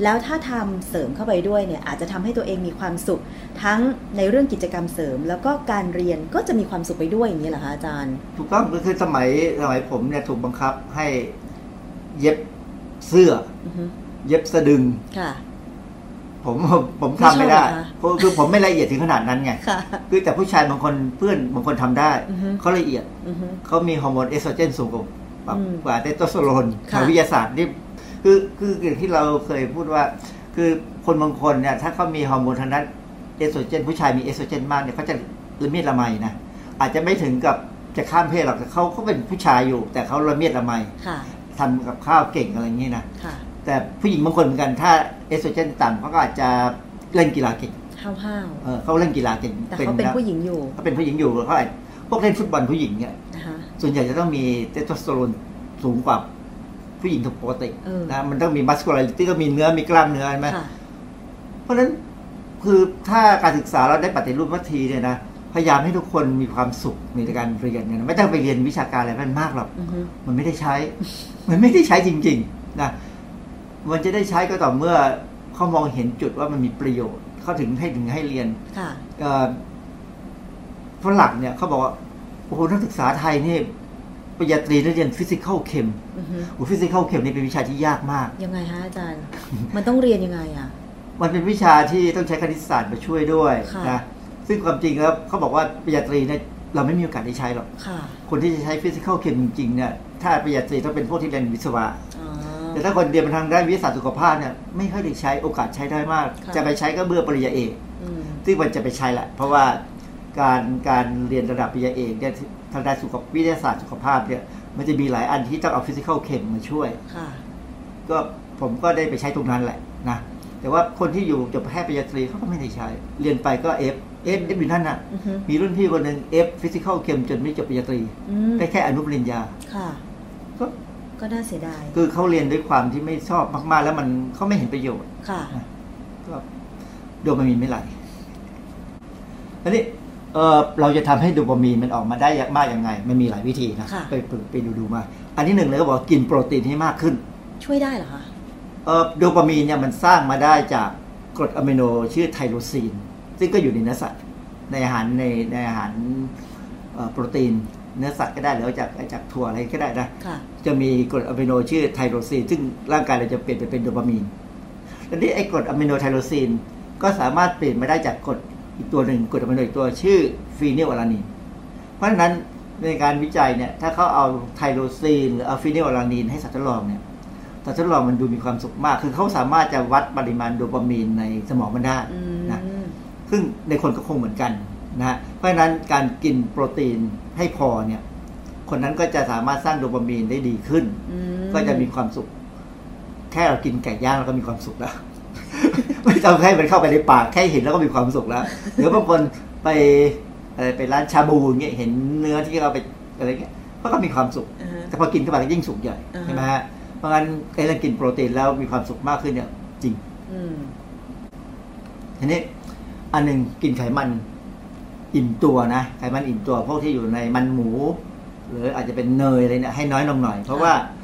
แล้วถ้าทำเสริมเข้าไปด้วยเนี่ยอาจจะทำให้ตัวเองมีความสุข ทั้งในเรื่องกิจกรรมเสริม แล้วก็การเรียนก็จะมีความสุขไปด้วยอย่างนี้เหรอคะอาจารย์ ถูกต้องก็คือสมัยสมัยผมเนี่ยถูกบังคับให้เย็บเสื้ออือฮึเย็บสะดึงค่ะผมผมผมทำไม่ได้ไม่ชอบเหรอคะเพราะคือผมไม่ละเอียดถึงขนาดนั้นไงค่ะคือแต่ผู้ชายบางคนเพื่อนบางคนทำได้อือฮึเขาละเอียดอือฮึเขามีฮอร์โมนเอสโตรเจนสูงกว่า แบบอืมกว่าเตสโทสเตอโรนค่ะทางวิทยาศาสตร์นี่คือคืออย่างที่เราเคยพูดว่า คือคนบางคนเนี่ยถ้าเขามีฮอร์โมนทางด้านเอสโตรเจน ผู้ชายมีเอสโตรเจนมากเนี่ยเขาจะละเมียดละไมนะอาจจะไม่ถึงกับจะข้ามเพศหรอกแต่เขาเขาเป็นผู้ชายอยู่ แต่เขาละเมียดละไมค่ะทำกับข้าวเก่งอะไรอย่างนี้นะค่ะแต่ผู้หญิงบางคนเหมือนกันถ้าเอสโตรเจนต่ำเขาก็อาจจะเล่นกีฬาเก่งห้าวห้าวเออเขาเล่นกีฬาเก่งๆแต่เขาเป็นผู้หญิงอยู่เขาเป็นผู้หญิงอยู่เขาอาจพวกเล่นฟุตบอลผู้หญิงเนี่ยนะคะ ส่วนใหญ่จะต้องมีเตสโทสเตอโรนสูงกว่าผู้หญิงปกติเออนะมันต้องมี muscularity ต้องมีเนื้อมีกล้ามเนื้อใช่ไหมค่ะเพราะฉะนั้นคือถ้าการศึกษาเราได้ปฏิรูปสักทีเนี่ยนะพยายามให้ทุกคนมีความสุขในการเรียนเนี่ยนะไม่ต้องไปเรียนวิชาการอะไรมันมากหรอกอือฮึมันไม่ได้ใช้ มันไม่ได้ใช้จริงๆนะมันจะได้ใช้ก็ต่อเมื่อเขามองเห็นจุดว่ามันมีประโยชน์เขาถึงให้ถึงให้เรียนค่ะเอ่อฝรั่งเนี่ยเขาบอกว่า โอ้โหนักศึกษาไทยนี่ปริญญาตรีได้เรียน physical chem อือฮึโอ้ physical chem นี่เป็นวิชาที่ยากมาก ยังไงฮะอาจารย์ มันต้องเรียนยังไงอะ มันเป็นวิชาที่ต้องใช้คณิตศาสตร์มาช่วยด้วยค่ะนะซึ่งความจริงแล้วเขาบอกว่าปริญญาตรีเนี่ยเราไม่มีโอกาสได้ใช้หรอกค่ะคนที่จะใช้ physical chem จริงๆเนี่ยถ้าปริญญาตรีต้องเป็นพวกที่เรียนวิศวะอ๋อแต่ถ้าคนเรียนมาทางด้านวิทยาศาสตร์สุขภาพเนี่ยไม่ค่อยได้ใช้โอกาสใช้ได้มากค่ะจะไปใช้ก็เมื่อปริญญาเอกอืมซึ่งมันจะไปใช้แหละเพราะว่า การการเรียนระดับปริญญาเอกเนี่ยทางด้านสุขวิทยาศาสตร์สุขภาพเนี่ยมันจะมีหลายอันที่ต้องเอา physical chem มาช่วยค่ะก็ผมก็ได้ไปใช้ตรงนั้นแหละนะแต่ว่าคนที่อยู่จบแพทย์ปริญญาตรีเขาก็ไม่ได้ใช้ เรียนไปก็ F F F อยู่นั่นน่ะอือฮึมีรุ่นพี่คนหนึ่ง F physical chem จนไม่จบปริญญาตรีอืมได้แค่อนุปริญญาค่ะก็ก็น่าเสียดาย คือเขาเรียนด้วยความที่ไม่ชอบมาก ๆ แล้วมันเขาไม่เห็นประโยชน์ ค่ะ ก็โดปามีนไม่ไหลอันนี้ เออเราจะทำให้โดปามีนมันออกมาได้มากยังไง มันมีหลายวิธีนะค่ะไปไปไปดูดูมา อันที่หนึ่งเลยก็บอกว่ากินโปรตีนให้มากขึ้น ช่วยได้เหรอคะเออโดปามีนเนี่ยมันสร้างมาได้จากกรดอะมิโนชื่อไทโรซีน ซึ่งก็อยู่ในเนื้อสัตว์ในอาหารในในอาหารเอ่อโปรตีนเนื้อสัตว์ก็ได้หรือจากจากถั่วอะไรก็ได้นะค่ะจะมีกรดอะมิโนชื่อไทโรซีน ซึ่งร่างกายเราจะเปลี่ยนไปเป็นโดปามีนทีนี้ไอ้กรดอะมิโนไทโรซีนก็สามารถเปลี่ยนมาได้จากกรด อีกตัวหนึ่งกรดอะมิโนอีกตัวชื่อฟีนิลอะลานิน เพราะฉะนั้นในการวิจัยเนี่ยถ้าเขาเอาไทโรซีนหรือเอาฟีนิลอะลานินให้สัตว์ทดลองเนี่ยสัตว์ทดลองมันดูมีความสุขมาก คือเขาสามารถจะวัดปริมาณโดปามีนในสมองมันได้อืมนะซึ่งในคนก็คงเหมือนกันนะฮะเพราะฉะนั้นการกินโปรตีนให้พอเนี่ย คนนั้นก็จะสามารถสร้างโดปามีนได้ดีขึ้นอืมก็จะมีความสุข แค่เรากินไก่ย่างเราก็มีความสุขแล้ว ไม่ต้องให้มันเข้าไปในปากแค่เห็นแล้วก็มีความสุขแล้วหรือบางคนไปอะไรไปร้านชาบูอย่างเงี้ยเห็นเนื้อที่เราไปอะไรเงี้ยเขาก็มีความสุขอ่าฮะแต่พอกินเข้าไปก็ยิ่งสุขใหญ่อ่าฮะใช่ไหมฮะเพเพราะงั้นไอ้เรื่องกินโปรตีนแล้วมีความสุขมากขึ้นเนี่ยจริงอืมทีนี้อันหนึ่งกินไขมันอิ่มตัวนะไขมันอิ่มตัวพวกที่อยู่ในมันหมู หรืออาจจะเป็นเนยอะไรเนี่ยให้น้อยลงหน่อย เพราะว่าเออ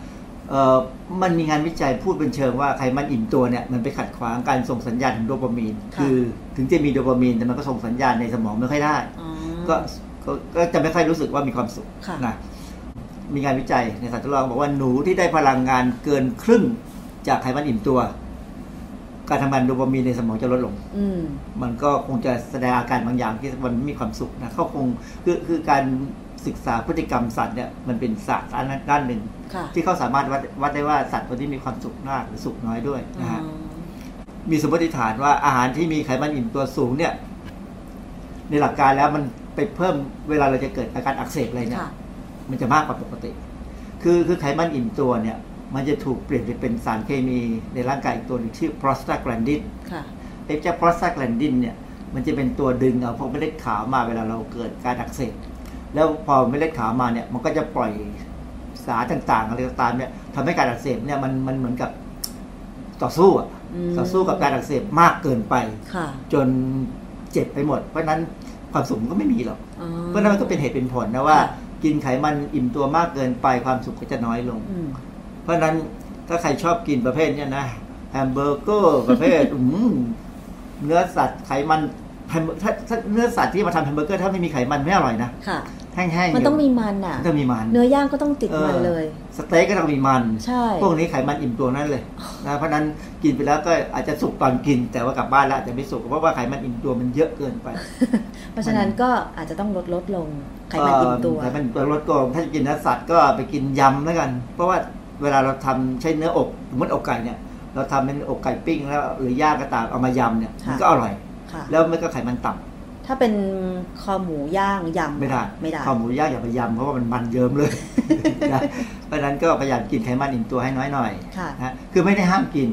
มันมีงานวิจัยพูดเป็นเชิงว่าไขมันอิ่มตัวเนี่ยมันไปขัดขวางการส่งสัญญาณของโดปามีนค่ะคือถึงจะมีโดปามีนแต่มันก็ส่งสัญญาณในสมองไม่ค่อยได้อ๋อก็ก็ก็จะไม่ค่อยรู้สึกว่ามีความสุขค่ะนะมีงานวิจัยในสัตว์ทดลองบอกว่าหนูที่ได้พลังงานเกินครึ่งจากไขมันอิ่มตัว การทำงานโดปามีนในสมองจะลดลง อืม มันก็คงจะแสดงอาการบางอย่างที่มันไม่มีความสุขนะเขาคงคือคือการศึกษาพฤติกรรมสัตว์เนี่ยมันเป็นศาสตร์ด้านด้านหนึ่ง ค่ะที่เขาสามารถวัดวัดได้ว่าสัตว์ตัวนี้มีความสุขมากหรือสุขน้อยด้วยนะฮะอ๋อมีสมมติฐานว่าอาหารที่มีไขมันอิ่มตัวสูงเนี่ย ในหลักการแล้วมันไปเพิ่มเวลาเราจะเกิดอาการอักเสบอะไรเนี่ย ค่ะ มันจะมากกว่าปกติ คือคือไขมันอิ่มตัวเนี่ย มันจะถูกเปลี่ยนไปเป็นสารเคมีในร่างกายอีกตัวหนึงชื่อ prostaglandin ค่ะไอ้เจ้า prostaglandin เนี่ยมันจะเป็นตัวดึงเอาพวกเม็ดเลือดขาวมาเวลาเราเกิดการอักเสบแล้วพอเม็ดเลือดขาวมาเนี่ยมันก็จะปล่อยสารต่างๆอะไรต่างๆเนี่ยทำให้การอักเสบเนี่ยมันมันเหมือนกับต่อสู้อะอืมต่อสู้กับการอักเสบมากเกินไปค่ะจนเจ็บไปหมด เพราะฉะนั้นความสุขมันก็ไม่มีหรอกอ๋อเพราะฉะนั้นมันก็เป็นเหตุเป็นผลนะว่าค่ะกินไขมันอิ่มตัวมากเกินไปความสุขก็จะน้อยลงอืม เพราะฉะนั้นถ้าใครชอบกินประเภทเนี้ยนะแฮมเบอร์เกอร์ประเภทอืมเนื้อสัตว์ไขมันแฮมเบอร์ถ้าถ้าเนื้อสัตว์ที่มาทำแฮมเบอร์เกอร์ถ้าไม่มีไขมันไม่อร่อยนะค่ะแห้งๆมันต้องมีเดี๋มียวมันอะมันต้องมีมัน เนื้อย่างก็ต้องติดมันออเลย สเต็กก็ต้องมีมัน ใช่ พวกนี้ไขมันอิ่มตัวนั่นเลยนะเพราะฉะนั้นกินไปแล้วก็อาจจะสุกตอนกิน แต่ว่ากลับบ้านแล้วอาจจะไม่สุกเพราะว่าไขมันอิ่มตัวมันเยอะเกินไป เพราะฉะนั้นก็อาจจะต้องลดลดลงไขมันอิ่มตัวไขมันอิ่มตัวลดก็ถ้าจะกินเนื้อสัตว์ก็ไปกินยำแล้วกัน เพราะว่า เวลาเราทำใช้เนื้ออกสมมติอกไก่เนี่ย เราทำเป็นอกไก่ปิ้งแล้วหรือย่างก็ตามเอามายำเนี่ยค่ะมันก็อร่อยค่ะแล้วมันก็ไขมันต่ำถ้าเป็นคอหมูย่างยำไม่ได้ไม่ได้ข้าวหหมูย่างอย่าไปยำเพราะว่ามันมันเยิ้มเลยนะเพราะฉะนั้นก็พยายามกินไขมันอิ่มตัวให้น้อยหน่อยค่ะนะคือไม่ได้ห้ามกิน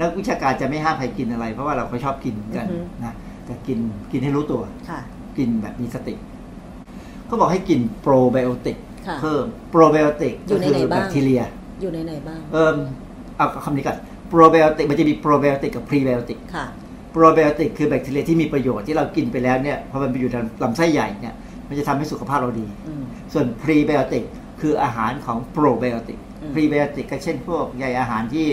นักวิชาการจะไม่ห้ามใครกินอะไร เพราะว่าเราก็ชอบกินกันอือฮึนะแต่กินกินให้รู้ตัวค่ะกินแบบมีสติเขาบอกให้กินโปรไบโอติกค่ะเพิ่มโปรไบโอติกอยู่ก็ในไหนบ้างแบคทีเรีย อยู่ในไหนบ้าง เอิมเอาคำนี้ก่อนโปรไบโอติกมันจะมีโปรไบโอติกกับพรีไบโอติกค่ะโปรไบโอติกคือแบคทีเรียที่มีประโยชน์ที่เรากินไปแล้วเนี่ยพอมันไปอยู่ในลำไส้ใหญ่เนี่ยมันจะทำให้สุขภาพเราดีอืมส่วนพรีไบโอติกคืออาหารของโปรไบโอติกอืมพรีไบโอติกก็เช่นพวกใยอาหารที่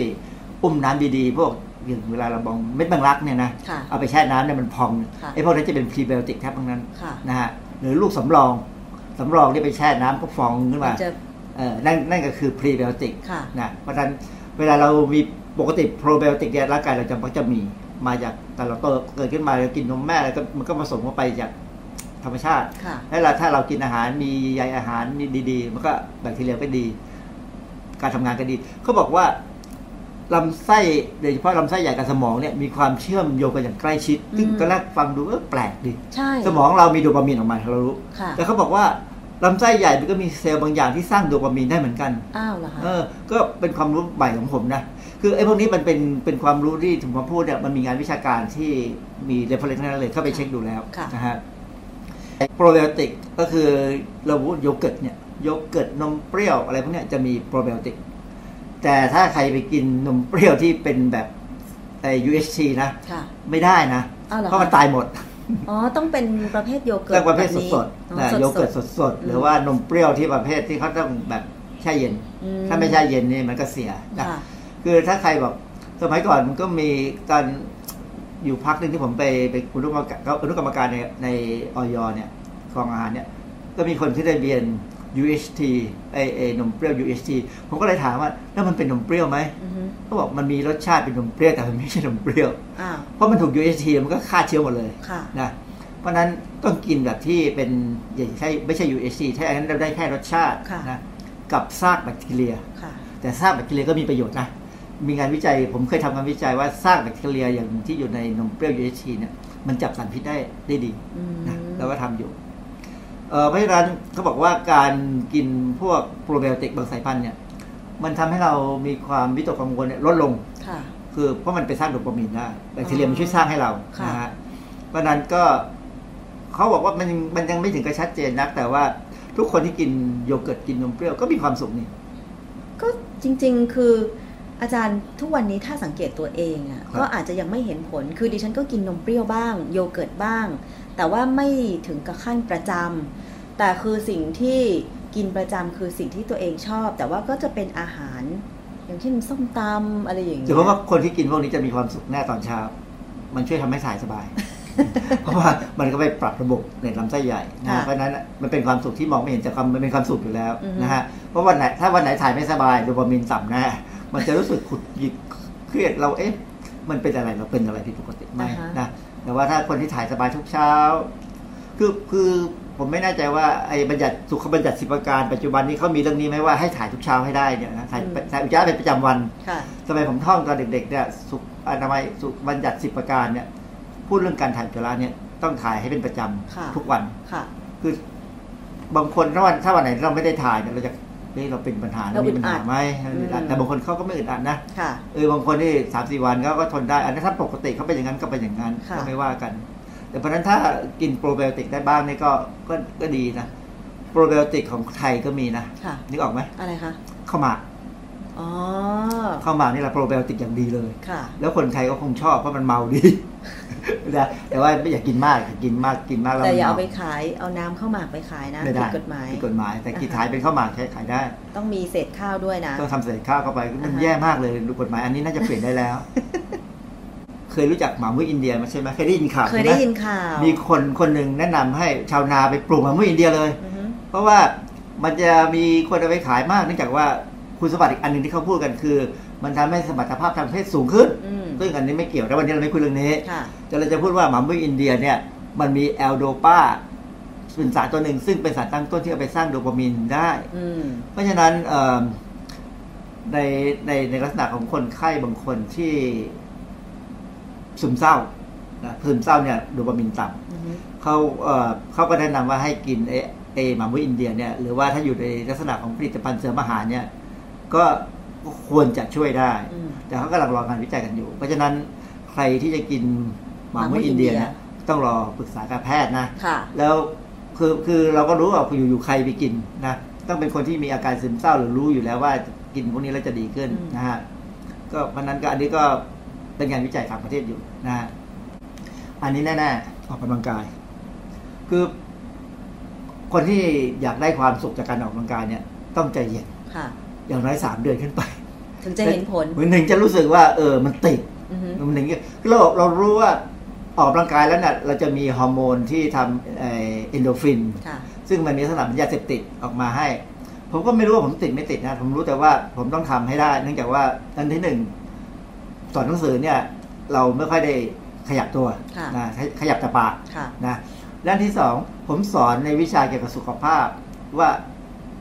อุ้มน้ำดีๆ พวกอย่างเวลาเรามองเม็ดแมงลักเนี่ยนะค่ะเอาไปแช่น้ำเนี่ยมันพองค่ะไอ้พวกนั้นจะเป็นพรีไบโอติกแทบทั้งนั้นค่ะนะฮะหรือลูกสำรองสำรองที่ไปแช่น้ำก็พองขึ้นมันจะเออนั่นนั่นก็คือพรีไบโอติกค่ะนะเพราะฉะนั้นเวลาเรามีปกติโปรไบโอติกเนี่ยร่างกายเราจะมักจะมีมาจากแต่เราเติบเกิดขึ้นมาเรากินนมแม่แล้วก็มันก็ผสมเข้าไปจากธรรมชาติค่ะแล้วเราถ้าเรากินอาหารมีใยอาหารนี่ดีๆ มันก็แบคทีเรียก็ดี การทำงานก็ดี เขาบอกว่าลำไส้โดยเฉพาะลำไส้ใหญ่กับสมองเนี่ยมีความเชื่อมโยงกันอย่างใกล้ชิดซึ่งอืมตอนแรกฟังดูเออแปลกดีใช่สมองเรามีโดปามีนออกมาเรารู้ค่ะแต่เขาบอกว่า ลำไส้ใหญ่มันก็มีเซลล์บางอย่างที่สร้างโดปามีนได้เหมือนกันอ้าวเหรอคะเออก็เป็นความรู้ใหม่ของผมนะคือไอ้พวกนี้มันเป็นเป็นความรู้ที่ถึงผมพูดเนี่ยมันมีงานวิชาการที่มี reference ทั้งนั้นเลยเข้าไปเช็คดูแล้วค่ะนะฮะโปรไบโอติกก็คือเราพูดโยเกิร์ตเนี่ยโยเกิร์ตนมเปรี้ยวอะไรพวกเนี้ยจะมีโปรไบโอติกแต่ถ้าใครไปกินนมเปรี้ยวที่เป็นแบบไอ้ UHT นะค่ะไม่ได้นะอ้าวเหรอเพราะมันตายหมดค่ะ อ๋อ ต้องเป็นประเภทโยเกิร์เรื่องประเภทแบบนี้สดอ๋อๆนะสดๆโยเกิร์ตสดๆ หรือว่านมเปรี้ยวที่ประเภทที่เขาต้องแบบแช่เย็นอืถ้าไม่แช่เย็นนี่มันก็เสียนะค่ะคือถ้าใครบอกสมัยก่อนมันก็มีตอนอยู่พักหนึ่งที่ผมไปไปอนุกรรมการอนุกรรมการในในออยเนี่ยกองอาหารเนี่ย ก็มีคนที่ได้เรียน UHT ไอไอนมเปรี้ยว UHT ผมก็เลยถามว่าแล้วมันเป็นนมเปรี้ยวไหมอือฮึเขาบอกมันมีรสชาติเป็นนมเปรี้ยวแต่มันไม่ใช่นมเปรี้ยวอ้าวเพราะมันถูก UHT มันก็ฆ่าเชื้อหมดเลยค่ะนะเพราะฉะนั้นต้องกินแบบที่เป็นอย่างใช่ไม่ใช่ UHT ถ้าอย่างนั้นเราได้แค่รสชาติค่ะนะกับซากแบคทีเรียค่ะแต่ซากแบคทีเรียก็มีประโยชน์นะมีงานวิจัยผมเคยทำงานวิจัยว่าซากแบคทีเรียอย่างที่อยู่ในนมเปรี้ยว UHT เนี่ยมันจับสารพิษได้ได้ดีอืมนะเราก็ทำอยู่ เอ่อเพราะฉะนั้นเขาบอกว่าการกินพวกโปรไบโอติกบางสายพันธุ์เนี่ย มันทำให้เรามีความวิตกกังวลเนี่ยลดลงค่ะคือเพราะมันไปสร้างโดปามีนได้แบคทีเรียมันช่วยสร้างให้เราค่ะนะฮะเพราะฉะนั้นก็เขาบอกว่ามันมันยังไม่ถึงกับชัดเจนนัก แต่ว่าทุกคนที่กินโยเกิร์ตกินนมเปรี้ยวก็มีความสุขนี่ก็จริง ๆ คืออาจารย์ทุกวันนี้ถ้าสังเกตตัวเองอะ่ะครับก็อาจจะยังไม่เห็นผลคือดิฉันก็กินนมเปรี้ยวบ้าง โยเกิร์ตบ้าง แต่ว่าไม่ถึงกับขั้นประจำแต่คือสิ่งที่กินประจำคือสิ่งที่ตัวเองชอบ แต่ว่าก็จะเป็นอาหาร อย่างเช่นส้มตำอะไรอย่างเงี้จะยเพราะว่าคนที่กินพวกนี้จะมีความสุขแน่ตอนเช้า มันช่วยทำให้ถ่ายสบาย เพราะว่ามันก็ไปปรับระบบในลำไส้ใหญ่นะเพราะฉะนั้นมันเป็นความสุขที่มองไม่เห็นแต่ความมันเป็นความสุขอยู่แล้วนะฮะเพราะวันไหนถ้าวันไหนถ่ายไม่สบายโดปามีนต่ำแน่มันจะรู้สึกขุดหยิกเครียดเราเอ๊ะมันเป็นอะไรเราเป็นอะไรผิดปกติไหมนะ แต่ว่าถ้าคนที่ถ่ายสบายทุกเช้า คือคือผมไม่แน่ใจว่าไอ้บัญญัติสุขบัญญัติสิบประการปัจจุบันนี้เขามีเรื่องนี้ไหมว่าให้ถ่ายทุกเช้าให้ได้เนี่ยนะถ่ายถ่ายอุจจาระเป็นประจำวันค่ะสมัยผมท่องตอนเด็กๆเนี่ยสุขอนามัยสุขบัญญัติสิบประการเนี่ยพูดเรื่องการถ่ายอุจจาระเนี่ยต้องถ่ายให้เป็นประจำค่ะทุกวันค่ะคือบางคนถ้าวันถ้าวันไหนเราไม่ได้ถ่ายเนี่ยเราจะ นี่เราเป็นปัญหาเรามีปัญหาอึดอัดไหมเราอึดอัดอืมแต่บางคนเขาก็ไม่อึดอัดนะค่ะเออบางคนนี่สามสี่วันเขาก็ทนได้ อันนั้นถ้าปกติเขาเป็นอย่างนั้นก็เป็นอย่างนั้นค่ะก็ไม่ว่ากัน แต่เพราะฉะนั้นถ้ากินโปรไบโอติกได้บ้างนี่ก็ก็ก็ดีนะโปรไบโอติกของไทยก็มีนะค่ะนึกออกไหมอะไรคะข้าวหมากอ๋อข้าวหมากนี่แหละโปรไบโอติกอย่างดีเลยค่ะแล้วคนไทยก็คงชอบเพราะมันเมาดี นะแต่ว่าไม่อยากกินมากอย่ากินมากกินมากแล้วแต่อย่าเอามันไปเขายเอาน้ำเข้าวหมากไปขายนะไม่ผิได้ดกฎหมายผิดกฎหมาย แต่กินอ่าฮะขายเป็นข้าวหมากใช้ขายได้ ต้องมีเศษข้าวด้วยนะต้องทำเศษข้าวเข้าไปมันอ่าฮะแย่มากเลยดูกฎหมายอันนี้น่าจะเปลี่ยนได้แล้ว เคยรู้จักหมามุ้ยอินเดียไหมใช่ไหมเคยได้ยินข่าวเคยใช่หมได้ยินข่าวมีคนคนหนึ่งแนะนำให้ชาวนาไปปลูกหมามุ้ยอินเดียเลยอือฮึเพราะว่ามันจะมีคนเอาไปขายมากเนื่องจากว่าคุณสมบัติอีกอันหนึ่งที่เขาพูดกันคือ มันทำให้สมรรถภาพทางเพศสูงขึ้นอืมซึ่งอันนี้ไม่เกี่ยวแต่วันนี้เราไม่คุยเรื่องนี้ ค่ะแต่เราจะพูดว่าหมามุ้ยอินเดียเนี่ยมันมีแอลโดปาเป็นสารตัวหนึ่ง ซึ่งเป็นสารตั้งต้นที่เอาไปสร้างโดปามีนได้อืมเพราะฉะนั้นเอิ่มในในในลักษณะของคนไข้บางคนที่ซึมเศร้านะซึมเศร้าเนี่ยโดปามีนต่ำอือฮึเขาเอ่อเขาก็แนะนำว่าให้กินเอเอหมามุ้ยอินเดียเนี่ยหรือว่าถ้าอยู่ในลักษณะของผลิตภัณฑ์เสริมอาหารเนี่ยก็ควรจะช่วยได้อืมแต่เขากำลังรองานวิจัยกันอยู่ เพราะฉะนั้นใครที่จะกิน หมามุ้ยหมามุ้ยอิอินนเดีเดียยเนี่ยต้องรอปรึกษาการแพทย์นะค่ะ แล้วคือคือเราก็รู้ว่าอยู่อยู่ใครไปกินนะต้องเป็นคนที่มีอาการซึมเศร้าหรือรู้อยู่แล้วว่ากินพวกนี้แล้วจะดีขึ้นอืมนะฮะก็เพราะฉะนั้นก็อันนี้ก็เป็นงานวิจัยต่างประเทศอยู่นะฮะอันนี้แน่ๆออกกำลังกาย คือคนที่อยากได้ความสุขจากการออกกำลังกายเนี่ย ต้องใจเย็นค่ะ อย่างน้อยสามเดือนขึ้นไป ถึงจะเห็นผลมันถึงจะรู้สึกว่า เออมันติดอือฮึมันถึงคือเราเรารู้ว่า ออกกำลังกายแล้วเนี่ยเราจะมีฮอร์โมนที่ทำเอ็นโดฟิน ค่ะ ซึ่งมันมีลักษณะเป็นยาเสพติดออกมาให้ ผมก็ไม่รู้ว่าผมติดไม่ติดนะ ผมรู้แต่ว่าผมต้องทำให้ได้ เนื่องจากว่าอันที่หนึ่งสอนหนังสือเนี่ย เราไม่ค่อยได้ขยับตัวค่ะ นะขยขยับแต่ปากค่ะ นะด้านที่สองผมสอนในวิชาเกี่ยวกับสุขภาพ ว่า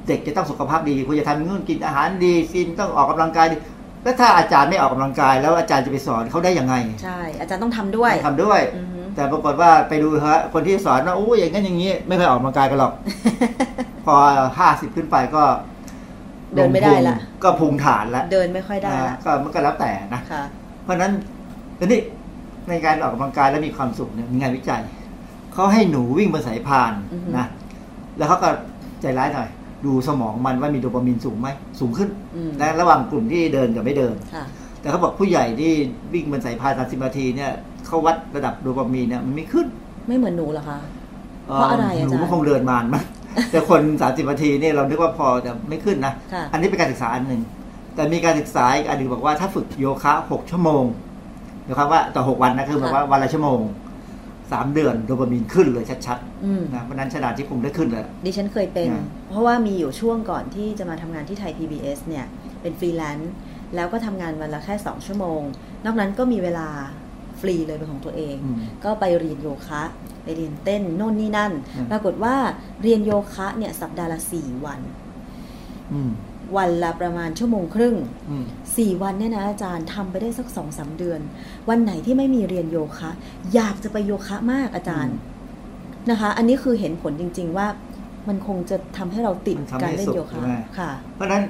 เด็กจะต้องสุขภาพดีคุณจะทำนู่นกินอาหารดีกินต้องออกกำลังกายดี แล้วถ้าอาจารย์ไม่ออกกำลังกาย แล้วอาจารย์จะไปสอนเขาได้ยังไง ใช่ อาจารย์ต้องทำด้วยต้องทำด้วยอือฮึแต่ปรากฏว่าไปดูฮะคนที่สอนว่าโอ้ยอย่างนั้นอย่างนี้ ไม่เคยออกกำลังกายกันหรอก พอห้าสิบขึ้นไปก็เดินไม่ได้ละพุงก็พุงฐานแล้วเดินไม่ค่อยได้นะละก็มันก็แล้วแต่นะค่ะเพราะฉะนั้นทีนี้ในการออกกำลังกายแล้วมีความสุขเนี่ยมีงานวิจัยเขาให้หนูวิ่งบนสายพานอือฮึนะแล้วเขาก็ใจร้ายหน่อย ดูสมองมันว่ามีโดปามีนสูงไหมสูงขึ้นอืมนะระหว่างกลุ่มที่เดินกับไม่เดินค่ะแต่เขาบอกผู้ใหญ่ที่วิ่งบนสายพาน30นาทีเนี่ยเขาวัดระดับโดปามีนเนี่ยมันไม่ขึ้น ไม่เหมือนหนูเหรอคะเพราะอะไรอาจารย์หนูก็คงเดินมานมั้งแต่คน30นาทีเนี่ยเราคิดว่าพอแต่ไม่ขึ้นนะค่ะอันนี้เป็นการศึกษาอันหนึ่งแต่มีการศึกษาอีกอันหนึ่งบอกว่าถ้าฝึกโยคะหกชั่วโมงหมายความว่าต่อหกวันนะคือหมายว่าวันละชั่วโมง สามเดือนโดปามีนขึ้นเลยชัดอืมๆนะเพราะฉะนั้นชนะที่ผมได้ขึ้นเลยดิฉันเคยเป็นอ่าเพราะว่ามีอยู่ช่วงก่อนที่จะมาทำงานที่ไทย PBS เนี่ย เป็นฟรีแลนซ์แล้วก็ทำงานวันละแค่ 2 ชั่วโมง นอกนั้นก็มีเวลาฟรีเลยเป็นของตัวเองอืมก็ไปเรียนโยคะไปเรียนเต้นโน่นนี่นั่นอืมปรากฏว่าเรียนโยคะเนี่ยสัปดาห์ละ4วันอืม วันละประมาณชั่วโมงครึ่งอืมสี่วันเนี่ยนะอาจารย์ทำไปได้สักสองสามเดือน วันไหนที่ไม่มีเรียนโยคะ อยากจะไปโยคะมากอาจารย์นะคะ อันนี้คือเห็นผลจริง ๆว่ามันคงจะทำให้เราติดมันทำให้การเล่นสุขโยใช่คะไหมค่ะ เพราะฉะนั้น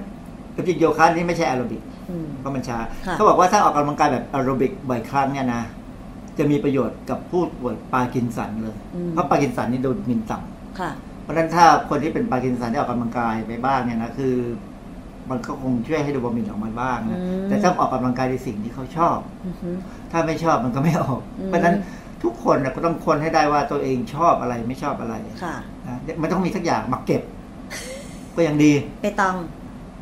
จริงๆโยคะนี่ไม่ใช่แอโรบิกอืมเพราะมันช้าค่ะเขาบอกว่าถ้าออกกำลังกายแบบแอโรบิกบ่อยครั้งเนี่ยนะจะมีประโยชน์กับผู้ป่วยปาร์กินสันเลยอืมเพราะปาร์กินสันนี่โดปามีนต่ำค่ะเพราะฉะนั้นถ้าคนที่เป็นปาร์กินสันได้ออกกำลังกายไปบ้างเนี่ยนะคือ มันก็คงช่วยให้โดปามีนออกมาบ้างนะอืมแต่ต้องออกกำลังกายในสิ่งที่เขาชอบอือฮึถ้าไม่ชอบมันก็ไม่ออกอืมเพราะฉะนั้นทุกคนน่ะก็ต้องค้นให้ได้ว่าตัวเองชอบอะไรไม่ชอบอะไรค่ะนะมันต้องมีสักอย่างมาเก็บ ก็ยังดีไปตอง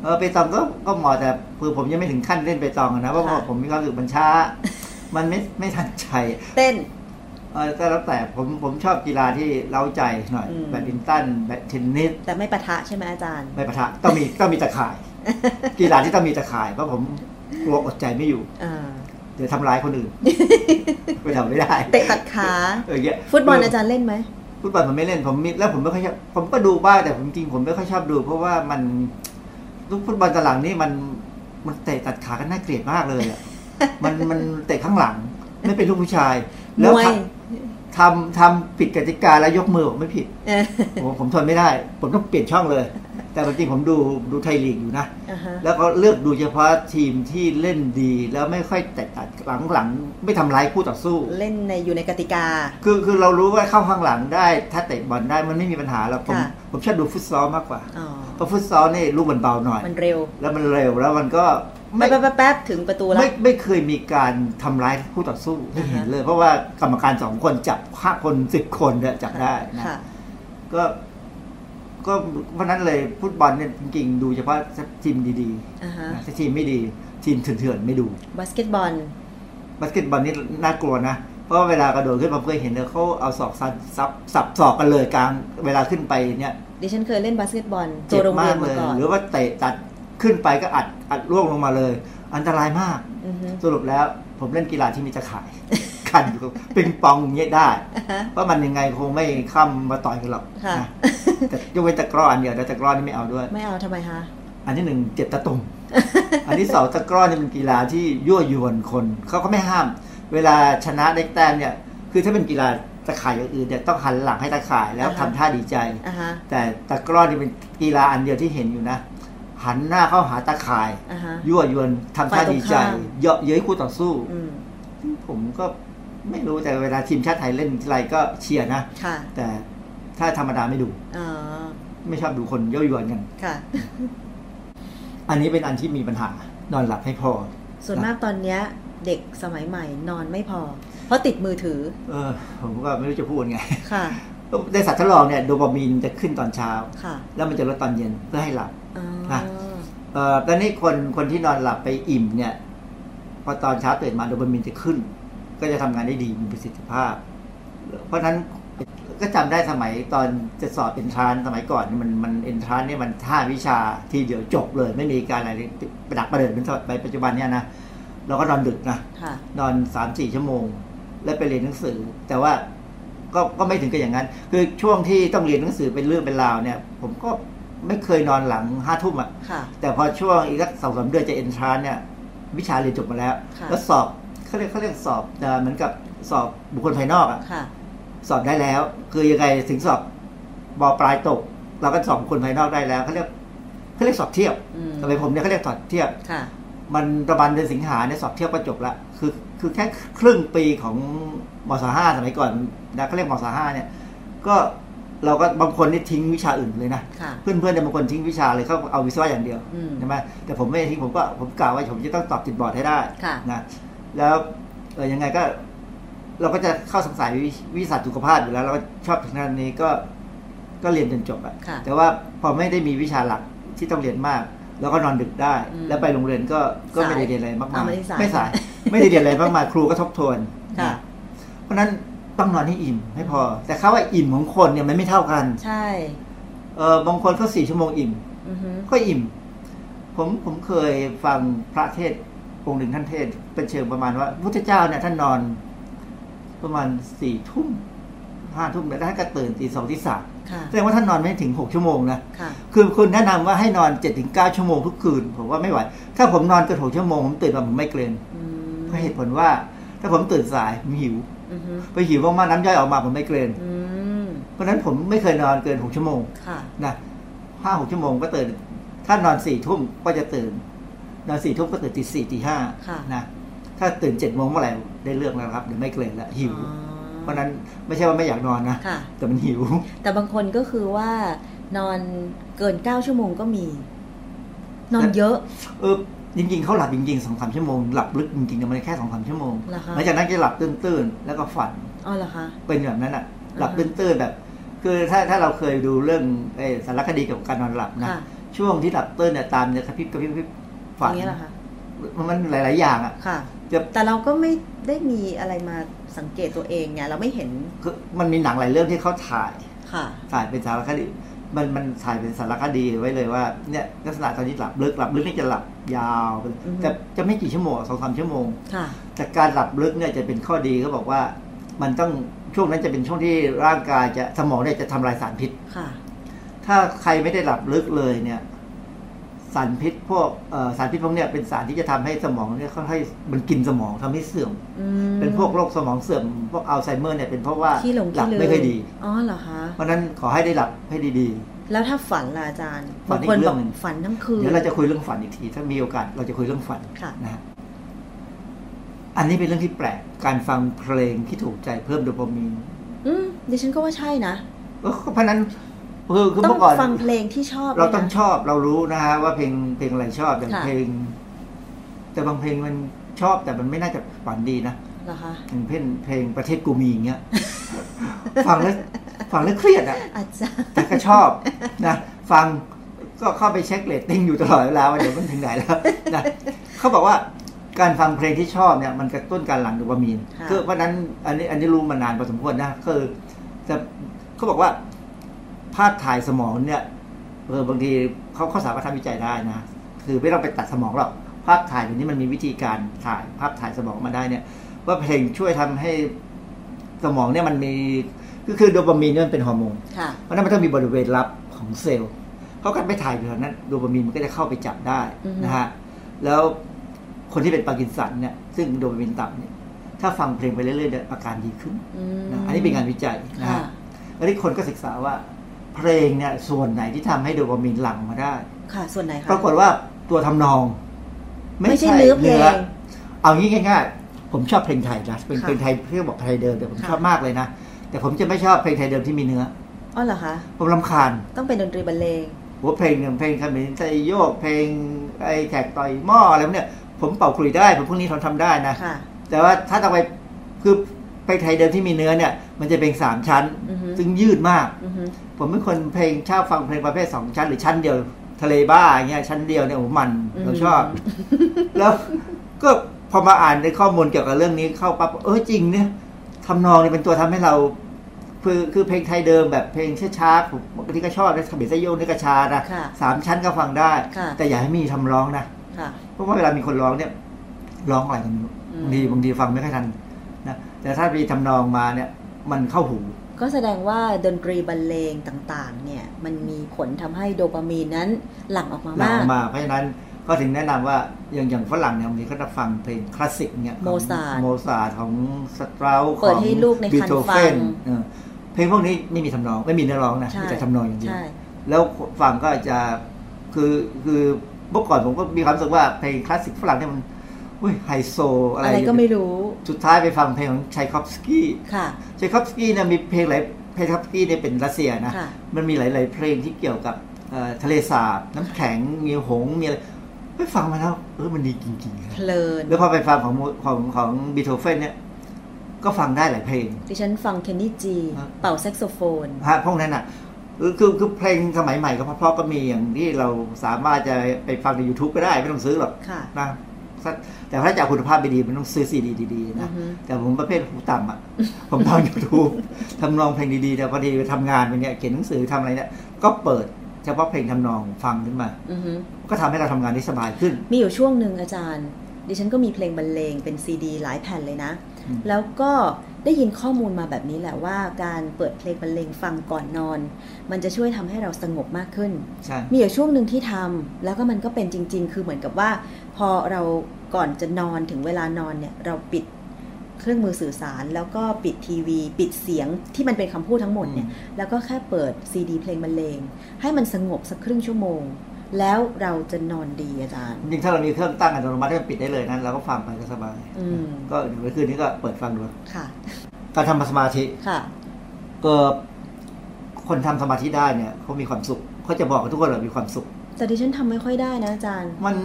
เออไปตองก็ก็เหมาะแต่คือผมยังไม่ถึงขั้นเล่นไปตองอะนะเพราะว่าค่ะผมมีความรู้สึกมันช้า มันไม่ไม่ทันใจเต้นเออก็แล้วแต่ผมผมชอบกีฬาที่เล้าใจหน่อยอืมแบดมินตันแบดเทนนิสแต่ไม่ปะทะใช่ไหมอาจารย์ ไม่ปะทะต้องมีต้องมีตะข่าย กีฬาที่ต้องมีตะข่ายเพราะผมกลัวอดใจไม่อยู่อ่าเดี๋ยวทำร้ายคนอื่นไปทำไม่ได้ เตะตัดขาเออเงี้ยฟุตบอลอาจารย์เล่นไหมฟุตบอลผมไม่เล่นผมมีแล้วผมไม่ค่อยชอบผมก็ดูบ้างแต่ผมจริงๆผมไม่ค่อยชอบดู เพราะว่ามันลูกฟุตบอลตะหลังนี่มันมันเตะตัดขากันน่าเกลียดมากเลยอะมันมันเตะข้างหลัง ไม่เป็นลูกผู้ชายมแล้ววยทำทำทำผิดกติกาแล้วยกมือผมไม่ผิดเออผมผมทนไม่ได้ ผมต้องเปลี่ยนช่องเลย แต่จริงๆผมดูดูไทยลีกอยู่นะอ่าฮะแล้วก็เลือกดูเฉพาะทีมที่เล่นดีแล้วไม่ค่อยแตะตัดหลังหลังๆ ไม่ทำร้ายคู่ต่อสู้ เล่นในอยู่ในกติกา คือคือเรารู้ว่าเข้าข้างหลังได้ ถ้าเตะบอลได้มันไม่มีปัญหาแล้วผมค่ะผมชอบดูฟุตซอลมากกว่าอ๋อเพราะฟุตซอลนี่ลูกมันเบาหน่อย มันเร็ว แล้วมันเร็วแล้วมันก็แป๊ไม่บแป๊บแป๊บถึงประตูแล้วไม่ไม่เคยมีการทำร้ายคู่ต่อสู้ให้เห็นอ่าฮะเลย เพราะว่ากรรมการสองคนจับห้าคนสิบคนเนี่ยจับได้นะค่ะก็ ก็เพราะนั้นเลยฟุตบอลเนี่ยจริงๆดูเฉพาะทีมดีอ่าฮะๆนะถ้าทีมไม่ดี ทีมเถื่อนๆไม่ดูบาสเกตบอลบาสเกตบอลนี่น่ากลัวนะเพราะว่าเวลากระโดดขึ้นมาเพื่อเห็นเลยเขาเอาศอกซัดซับสับศอกกันเลยกลางเวลาขึ้นไปเนี่ยดิฉันเคยเล่นบาสเกตบอลตัเจ็วบโรงเรีมายนกมาเลยก่อนหรือว่าเตะตัดขึ้นไปก็อัดอัดร่วงลงมาเลย อันตรายมากอือฮึสรุปแล้วผมเล่นกีฬาที่มีตะข่าย กันอยู่กับปิงปองอย่างเงี้ยได้อ่าฮะเพราะมันยังไงคงไม่ข้ามมาต่อยกันหรอกค่ะนะแต่ยกเว้นตะกร้ออันเดียวแต่ตะกร้อนี่ไม่เอาด้วย ไม่เอาทำไมคะอันที่หนึ่งเจ็บตะตุ่มอันที่สองตะกร้อนี่เป็นกีฬาที่ยั่วยวนคนเขาก็ไม่ห้าม เวลาชนะได้แต้มเนี่ย คือถ้าเป็นกีฬาตะข่ายอย่างอื่นเนี่ยต้องหันหลังให้ตะข่ายแล้วอ่าทำฮะท่าดีใจอ่าฮะแต่ตะกร้อนี่เป็นกีฬาอันเดียวที่เห็นอยู่นะหันหน้าเข้าหาตะข่ายอ่าฮะยั่วยวนทำท่าดีใจฝ่ายตรงข้ามเยาะเย้ยคู่ต่อสู้อืมผมก็ ไม่รู้แต่เวลาทีมชาติไทยเล่นทีไรก็เชียร์นะค่ะแต่ถ้าธรรมดาไม่ดูอ๋อไม่ชอบดูคนเย้ายวนกันค่ะ อันนี้เป็นอันที่มีปัญหานอนหลับให้พอ ส่วนมากตอนเนี้ย เด็กสมัยใหม่ นอนไม่พอ เพราะติดมือถือ เออ ผมก็ไม่รู้จะพูดไง ค่ะในสัตว์ทดลองเนี่ยโดปามีนจะขึ้นตอนเช้าค่ะแล้วมันจะลดตอนเย็นเพื่อให้หลับอ๋ออะเอ่อตอนนี้คนคนที่นอนหลับไปอิ่มเนี่ย พอตอนเช้าตื่นมาโดปามีนจะขึ้น ก็จะทำงานได้ดีมีประสิทธิภาพ เพราะฉะนั้นก็จำได้สมัยตอนจะสอบเอนทรานสมัยก่อนนี่มันมันเอนทรานเนี่ยมันท่าวิชาทีเดียวจบเลย ไม่มีการอะไรประดักประเดิดเป็นไปปัจจุบันเนี่ยนะเราก็นอนดึกนะค่ะนอนสามสี่ชั่วโมง แล้วไปเรียนหนังสือ แต่ว่าก็ก็ไม่ถึงกับอย่างนั้น คือช่วงที่ต้องเรียนหนังสือเป็นเรื่องเป็นราวเนี่ย ผมก็ไม่เคยนอนหลังห้าทุ่มอะค่ะแต่พอช่วงอีกสักสองสามเดือนจะเอนทรานเนี่ย วิชาเรียนจบมาแล้วค่ะแล้วสอบ เขาเรียกเขาเรียกสอบเอ่อเหมือนกับสอบบุคคลภายนอกอะค่ะสอบได้แล้ว คือยังไงถึงสอบบอปลายตก เราก็สอบบุคคลภายนอกได้แล้วเขาเรียกเขาเรียกสอบเทียบอืมสมัยผมเนี่ยเขาเรียกสอบเทียบค่ะมันประมาณเดือนสิงหาเนี่ยสอบเทียบก็จบละคือคือแค่ครึ่งปีของมศห้าสมัยก่อนนะเขาเรียกมศห้าเนี่ย ก็เราก็บางคนนี่ทิ้งวิชาอื่นเลยนะค่ะเพื่อนเพื่อนเนี่ยบางคนทิ้งวิชาเลยเขาเอาวิศวะอย่างเดียวอืมใช่ไหมแต่ผมไม่ได้ทิ้งผมก็ผมกล่าวว่าผมจะต้องตอบติดบอร์ดให้ได้ค่ะนะ แล้วเออยังไงก็เราก็จะเข้าสงสัยวิวิสัชสุขภาพอยู่แล้ว เราก็ชอบทางด้านนี้ก็ก็เรียนจนจบอะค่ะแต่ว่าพอไม่ได้มีวิชาหลักที่ต้องเรียนมาก แล้วก็นอนดึกได้อืมแล้วไปโรงเรียนก็ก็ไม่ได้สายเรียนอะไรมากมาอ่ายไม่ได้สายไม่สายไม่ได้เรียนอะไรมากมายครูก็ทบทวนค่ะนะเพราะฉะนั้นต้องนอนให้อิ่มให้พอ แต่เขาว่าอิ่มของคนเนี่ยมันไม่เท่ากัน ใช่เออบางคนก็สี่ชั่วโมงอิ่มอือฮึก็อิ่ม ผมผมเคยฟังพระเทศน์ องค์หนึ่งท่านเทศน์เป็นเชิงประมาณว่าพระพุทธเจ้าเนี่ยท่านนอนประมาณสี่ทุ่มห้าทุ่มแล้วท่านก็ตื่นตีสองตีสามค่ะแสดงว่าท่านนอนไม่ถึงหกชั่วโมงนะค่ะคือคุณแนะนำว่าให้นอนเจ็ดถึงเก้าชั่วโมงทุกคืน ผมว่าไม่ไหว ถ้าผมนอนเกินหกชั่วโมงผมตื่นมาผมไม่เกรนอืมเพราะเหตุผลว่า ถ้าผมตื่นสายผมหิวอือฮึไปหิวมากๆน้ำย่อยออกมาผมไม่เกรนอืมเพราะฉะนั้นผมไม่เคยนอนเกินหกชั่วโมงค่ะนะห้าหกชั่วโมงก็ตื่น ถ้านอนสี่ทุ่มก็จะตื่น นอนสี่ทุ่มก็ตื่นตีสี่ตีห้าค่ะนะถ้าตื่นเจ็ดโมงเมื่อไหร่ได้เรื่องแล้วครับเดี๋ยวไม่เกรนแล้วหิวอ๋อเพราะฉะนั้นไม่ใช่ว่าไม่อยากนอนนะค่ะแต่มันหิว แต่บางคนก็คือว่านอนเกินเก้าชั่วโมงก็มี นอนเยอะ เออจริงๆเขาหลับจริงๆสองสามชั่วโมงหลับลึกจริงๆเนี่ยมันแค่สองสามชั่วโมงเหรอคะหลังจากนั้นจะหลับตื้นๆแล้วก็ฝันอ๋อเหรอคะเป็นแบบนั้นอะอ่าฮะหลับตื้นๆแบบ คือถ้าถ้าเราเคยดูเรื่องไอ้สารคดีเกี่ยวกับการนอนหลับนะค่ะช่วงที่หลับตื้นเนี่ยตามเนี่ยกระพริบกระพริบ กระพริบอฝันย่างเงี้ยเหรอคะมันหลาย ๆ อย่างอะค่ะจะแต่เราก็ไม่ได้มีอะไรมาสังเกตตัวเองไงเราไม่เห็นคือมันมีหนังหลายเรื่องที่เขาถ่ายค่ะถ่ายเป็นสารคดีมันมันถ่ายเป็นสารคดีไว้เลยว่าเนี่ยลักษณะตอนนี้หลับลึกหลับลึกนี่จะหลับยาวไปเลยอือฮึแต่จะไม่กี่ชั่วโมงสองสามชั่วโมงค่ะแต่การหลับลึกเนี่ยจะเป็นข้อดีเขาบอกว่า มันต้องช่วงนั้นจะเป็นช่วงที่ร่างกายจะสมองเนี่ยจะทำลายสารพิษค่ะ ถ้าใครไม่ได้หลับลึกเลยเนี่ย สารพิษพวกเอ่อสารพิษพวกเนี้ยเป็นสารที่จะทำให้สมองเนี่ยค่อยๆมันกินสมองทำให้เสื่อมอืมเป็นพวกโรคสมองเสื่อมพวกอัลไซเมอร์เนี่ยเป็นเพราะว่าขี้หลงหลัขี้บลืมไม่ค่อยดีอ๋อเหรอคะเพราะฉะนั้นขอให้ได้หลับให้ดีแล้วถ้าฝันล่ะอาจารย์ฝับานงอีกคนเรื่บอองกหนึ่งฝันทั้งคืๆนเดี๋ยวเราจะคุยเรื่องฝันอีกที ถ้ามีโอกาสเราจะคุยเรื่องฝันค่ะนะฮะอันนี้เป็นเรื่องที่แปลกการฟังเพลงที่ถูกใจเพิ่มโดปามีนอืมดิฉันก็ว่าใช่นะเออเพราะฉะนั้น คือคือต้อเมื่งอก่อนฟังเพลงที่ชอบ เราด้วยนะต้องชอบเรารู้นะฮะว่าเพลงเพลงอะไรชอบอย่างค่ะเพลง แต่บางเพลงมันชอบแต่มันไม่น่าจะฝันดีนะเหรอคะอย่างเพลงเพลงประเทศกูมีอย่างเงี้ยฟังแล้วฟังแล้วเครียดอะอาจารย์แต่ก็ชอบนะฟังก็เข้าไปเช็คเรตติ้งอยู่ตลอดเวลาว่าเดี๋ยวมันถึงไหนแล้วนะเขาบอกว่าการฟังเพลงที่ชอบเนี่ยมันกระตุ้นการหลั่งโดปามีนค่ะคือเพราะฉะนั้นอันนี้อันนี้รู้มานานพอสมควรนะคือจะเขาบอกว่า ภาพถ่ายสมองเนี่ยเออบางทีเขาเขาสามารถทำวิจัยได้นะ คือไม่ต้องไปตัดสมองหรอก ภาพถ่ายอย่างนี้มันมีวิธีการถ่ายภาพถ่ายสมองมาได้เนี่ย ว่าเพลงช่วยทำให้สมองเนี่ยมันมีคือคือโดปามีนเนี่ยมันเป็นฮอร์โมนค่ะเพราะฉะนั้นมันต้องมีบริเวณรับของเซลล์เขากันไปถ่ายอยู่แถวนั้นโดปามีนมันก็จะเข้าไปจับได้อือฮึนะฮะแล้วคนที่เป็นปาร์กินสันเนี่ยซึ่งโดปามีนต่ำเนี่ยถ้าฟังเพลงไปเรื่อยๆเนี่ยอาการดีขึ้นอืมนะอันนี้เป็นงานวิจัยนะค่ะฮะแล้วที่คนก็ศึกษาว่า เพลงเนี่ยส่วนไหนที่ทำให้โดปามีนหลั่งมาได้ ค่ะ ส่วนไหนคะปรากฏว่าตัวทำนอง ไม่ใช่เนื้อเพลงเอางี้ง่ายๆผมชอบเพลงไทยนะเป็นค่ะเพลงไทยที่เขาบอกไทยเดิมแต่ผมค่ะชอบมากเลยนะแต่ผมจะไม่ชอบเพลงไทยเดิมที่มีเนื้ออ๋อเหรอคะผมลำคาญต้องเป็นดนตรีบรรเลงหัวเพลงอย่างเพลงคำนี้ใจโยกเพลงไอ้แขกต่อยหม้ออะไรพวกเนี้ยผมเป่าคลุยได้ผมพวกนี้ทนทำได้นะค่ะแต่ว่าถ้าต้องไปคือ เพลงไทยเดิมที่มีเนื้อเนี่ย มันจะเป็นสามชั้นอือฮึซึ่งยืดมากอือฮึผมเป็นคนเพลงชอบฟังเพลงประเภทสองชั้น หรือชั้นเดียว ทะเลบ้าอย่างเงี้ยชั้นเดียวเนี่ยโอ้โหมันเราชอบ แล้วก็พอมาอ่านในข้อมูลเกี่ยวกับเรื่องนี้เข้าปั๊บเออจริงเนี่ยทำนองเนี่ยเป็นตัวทำให้เรา คือคือเพลงไทยเดิมแบบเพลงช้าๆผมบางทีก็ชอบนะขมิไซโยกนี่ก็ชานะค่ะสามชั้นก็ฟังได้ค่ะแต่อย่าให้มีทำร้องนะค่ะเพราะว่าเวลามีคนร้องเนี่ย ร้องอะไรกันไม่รู้อืมบางทีบางทีฟังไม่ค่อยทันนะ แต่ถ้ามีทำนองมาเนี่ยมันเข้าหู ก็แสดงว่าดนตรีบรรเลงต่างๆ เนี่ยมันมีผลทำให้โดปามีนนั้นหลั่งออกมาหลังมากมาเพราะฉะนั้นก็ถึงแนะนำว่าอย่างอย่างฝรั่งเนี่ยบางทีเขาจะฟังเพลงคลาสสิกเนี่ยของโมซาร์ทโมซาร์ทของสตราขเปิอดงให้ลูกในคันบีโธฟัเฟงนเออเพลงพวกนี้ไม่มีทำนองไม่มีเนื้อร้องนะใช่มีแต่ทำนองอย่างเดียวใช่แล้วฟังก็จะคือคือเมื่อก่อนผมก็มีความรู้สึกว่าเพลงคลาสสิกฝรั่งเนี่ยมัน อุ้ยไฮโซอะไรอะไรก็ไม่รู้ สุดท้ายไปฟังเพลงของชัยคอฟสกี้ค่ะชัยคอฟสกี้เนี่ยมีเพลงหลายเพลงไชคอฟสกี้เนี่ยเป็นรัสเซียนะค่ะมันมีหลาย ๆ เพลงที่เกี่ยวกับเอ่อทะเลสาบน้ำแข็งมีหงส์มีอะไรไปฟังมาแล้วเออมันดีจริงๆเพลินแล้วพอไปฟังของของของบีโธเฟนเนี่ยก็ฟังได้หลายเพลง ดิฉันฟังเคนนี่จีครับเป่าแซกโซโฟนฮะพวกนั้นอะคือคือคือเพลงสมัยใหม่ก็เพราะๆก็มีอย่างที่เราสามารถจะไปฟังใน YouTube ก็ได้ ไม่ต้องซื้อหรอกค่ะนะสัก แต่ถ้าจะเอาคุณภาพไปดีมันต้องซื้อซีดีดีๆอืนะอฮึแต่ผมประเภทหูต่ำอะ ผมทำ YouTube ทำนองเพลงดีๆ แต่พอดีไปทำงานไปเนี่ยเขียนหนังสือทำอะไรเนี่ยก็เปิดเฉพาะเพลงทำนองฟังขึ้นมาอือฮึก็ทำให้เราทำงานได้สบายขึ้น มีอยู่ช่วงหนึ่งอาจารย์ ดิฉันก็มีเพลงบรรเลงเป็นซีดีหลายแผ่นเลยนะอืม แล้วก็ได้ยินข้อมูลมาแบบนี้แหละว่าการเปิดเพลงบรรเลงฟังก่อนนอน มันจะช่วยทำให้เราสงบมากขึ้นใช่มีอยู่ช่วงหนึ่งที่ทำแล้วก็มันก็เป็นจริง ๆ คือเหมือนกับว่า พอเราก่อนจะนอนถึงเวลานอนเนี่ยเราปิดเครื่องมือสื่อสารแล้วก็ปิดทีวี ปิดเสียงที่มันเป็นคำพูดทั้งหมดเนี่ยแล้วก็แค่เปิดซีดีเพลงบรรเลงให้มันสงบสักครึ่งชั่วโมง แล้วเราจะนอนดีอาจารย์จริงๆถ้าเรามีเครื่องตั้งอัตโนมัติให้มันปิดได้เลยนะเราก็ฟังไปก็สบายอืมก็เดี๋ยวคืนนี้ก็เปิดฟังดูค่ะ การทำสมาธิค่ะก็คนทำสมาธิได้เนี่ยเขามีความสุขเขาจะบอกกับทุกคนว่ามีความสุข แต่ดิฉันทำไม่ค่อยได้นะอาจารย์ มัน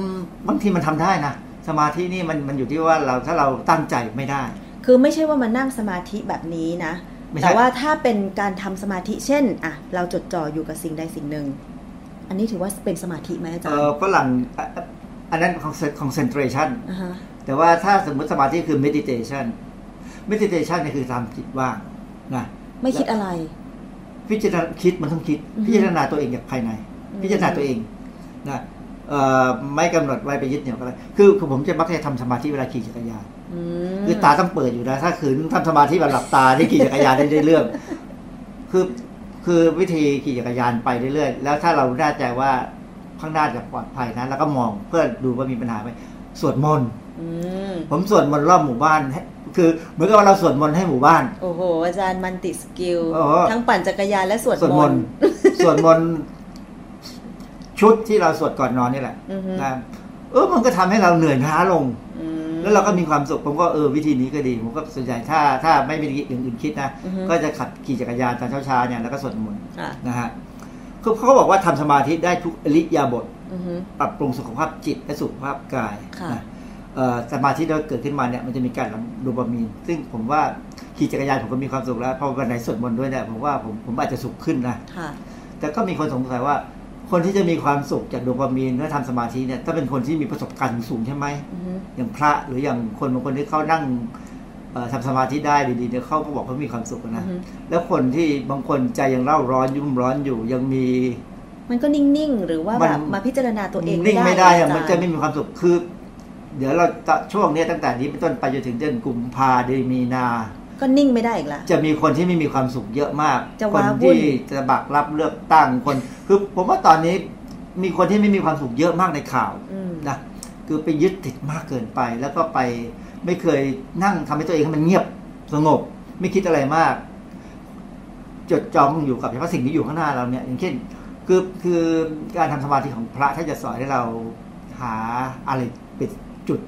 บางทีมันทำได้นะสมาธินี่มันมันอยู่ที่ว่าเราถ้าเราตั้งใจไม่ได้ คือไม่ใช่ว่ามานั่งสมาธิแบบนี้นะไม่ใช่แต่ว่าถ้าเป็นการทำสมาธิเช่นอะเราจดจ่ออยู่กับสิ่งใดสิ่งหนึ่ง อันนี้ถือว่าเป็นสมาธิไหมอาจารเอย์อฝรั่งอะอันนั้น concentration อ่าฮะแต่ว่าถ้าสมมติสมาธิคือ meditation meditation เนี่ยคือทำจิตว่างนะไม่คิดอะไร พิจารณาคิดมันต้องคิดอือฮึพิจารณาตัวเองจากภายในอืมพิจารณาตัวเองนะเอ่อไม่กำหนดไว้ไปยึดเหนี่ยวกับอะไรคือคือผมจะมักจะทำสมาธิเวลาขี่จักรยานอืมคือตาต้องเปิดอยู่นะ ถ้าคืนทำสมาธิแบบหลับตาที่ขี่จักรยานได้เรื่อง คือ คือวิธีขี่จักรยานไปเรื่อยๆ แล้วถ้าเราแน่ใจว่าข้างหน้าจะปลอดภัยนะแล้วก็มองเพื่อดูว่ามีปัญหาไหมสวดมนต์อืมผมสวดมนต์รอบหมู่บ้านให้คือเหมือนกับว่าเราสวดมนต์ให้หมู่บ้าน โอ้โห อาจารย์ multi-skill โอ้โหทั้งปั่นจักรยานและสวดสวดมมนนต์ต์สวดมนต์ชุดที่เราสวดก่อนนอนนี่แหละอือฮึนะเออมันก็ทำให้เราเหนื่อยล้าลง อืม แล้วเราก็มีความสุขผมก็เออวิธีนี้ก็ดี ผมก็ส่วนใหญ่ถ้าถ้าไม่มีอย่างอื่นคิดนะอือฮึก็จะขับขี่จักรยานตอนเช้าๆเนี่ยแล้วก็สวดมนต์ค่ะนะฮะคือเขาก็บอกว่าทำสมาธิได้ทุกอริยาบทอือฮึปรับปรุงสุขภาพจิตและสุขภาพกายค่ะนะเอ่อสมาธิที่เราเกิดขึ้นมาเนี่ยมันจะมีการหลั่งโดปามีน ซึ่งผมว่าขี่จักรยานผมก็มีความสุขแล้วพอวันไหนสวดมนต์ด้วยเนี่ยผมว่าผมผมอาจจะสุขขึ้นนะค่ะแต่ก็มีคนสงสัยว่า คนที่จะมีความสุขจากโดปามีนเมื่อทำสมาธิเนี่ยถ้าเป็นคนที่มีประสบการณ์สูงใช่ไหมอือฮึอย่างพระหรืออย่างคนบางคนที่เขานั่งเอ่อทำสมาธิได้ดีๆเนี่ยเขาก็บอกเขามีความสุขอืนะอฮึแล้วคนที่บางคนใจยังเล่าร้อนยุ่มร้อนอยู่ยังมี มันก็นิ่งๆหรือว่ามันแบบมาพิจารณาตัวเองนิ่งไม่ได้อะอาจารย์มันจะไม่มีความสุขคือ เดี๋ยวเราจะช่วงเนี้ยตั้งแต่นี้เป็นต้นไปจนถึงเดือนกุมภาเดือนมีนา ก็นิ่งไม่ได้อีกละ จะมีคนที่ไม่มีความสุขเยอะมากจะคนว้าวุ่นที่จะบักรับเลือกตั้งคน คือผมว่าตอนนี้มีคนที่ไม่มีความสุขเยอะมากในข่าวอืมนะคือไปยึดติดมากเกินไป แล้วก็ไปไม่เคยนั่งทำให้ตัวเองให้มันเงียบสงบ ไม่คิดอะไรมาก จดจ้องอยู่กับเฉพาะสิ่งที่อยู่ข้างหน้าเราเนี่ย อย่างเช่น คือคือการทำสมาธิของพระถ้าจะสอนให้เราหาอะไรเป็นจุด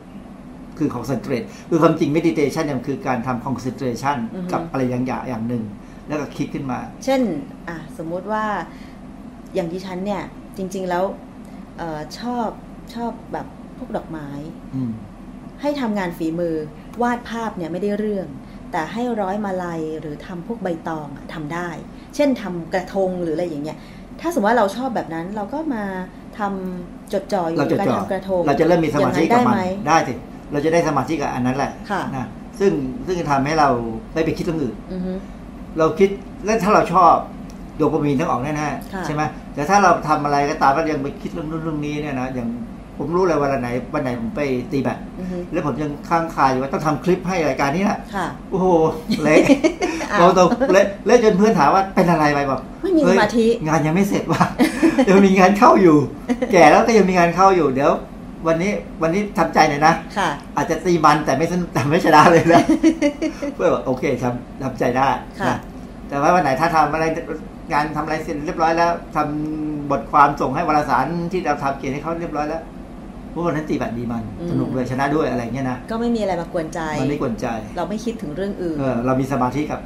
คือ concentrate คือความจริง meditation เนี่ยมันคือการทำ concentration อือฮึ กับอะไรอย่างอย่างอย่างหนึ่ง แล้วก็คิดขึ้นมา เช่นอะสมมุติว่าอย่างที่ฉันเนี่ย จริง ๆแล้วเออชอบชอบแบบพวกดอกไม้ อืม ให้ทำงานฝีมือวาดภาพเนี่ยไม่ได้เรื่อง แต่ให้ร้อยมาลัยหรือทำพวกใบตองอะทำได้ เช่นทำกระทงหรืออะไรอย่างเงี้ยถ้าสมมติว่าเราชอบแบบนั้นเราก็มาทำจดจ่ออยู่เรากับจะการจ่อ ทำกระทงเราจะเริ่มมีสมาธิอย่งกับได้มัน ไหม ได้สิ เราจะได้สมาธิกับอันนั้นแหละค่ะนะซึ่งซึ่งจะทำให้เราไม่ไปคิดเรื่องอื่นอือฮึเราคิดแล้วถ้าเราชอบโดปามีนต้องออกแน่ค่ะๆใช่ไหมแต่ถ้าเราทำอะไรก็ตามแล้วยังไปคิดเรื่องนู้นเรื่องนี้เนี่ยนะอย่างผมรู้เลยวันไหนวันไหนผมไปตีแบดอือฮึแล้วผมยังค้างคาอยู่ว่าต้องทำคลิปให้รายการนี้แหละค่ะโอ้โหเละอ้าวเราตกเละเละจนเพื่อนถามว่าเป็นอะไรไปบอกไม่มีเฮ้ยสมาธิงานยังไม่เสร็จว่ะยังมีงานเข้าอยู่ แก่แล้วก็ยังมีงานเข้าอยู่เดี๋ยว วันนี้วันนี้ทำใจหน่อยนะค่ะ อาจจะตีมันแต่ไม่สนแต่ไม่ชนะเลยนะเพื่อบอกโอเคทำทำใจได้ค่ะนะแต่ว่าวันไหนถ้าทำอะไรงานทำอะไรเสร็จเรียบร้อยแล้วทำบทความส่งให้วารสารที่เราทำเขียนให้เขาเรียบร้อยแล้วพวกวันนั้นตีแบบดีมันอืมสนุกเลยชนะด้วยอะไรเงี้ยนะก็ไม่มีอะไรมากวนใจมันไม่กวนใจ เราไม่คิดถึงเรื่องอื่นเออเรามีสมาธิกับ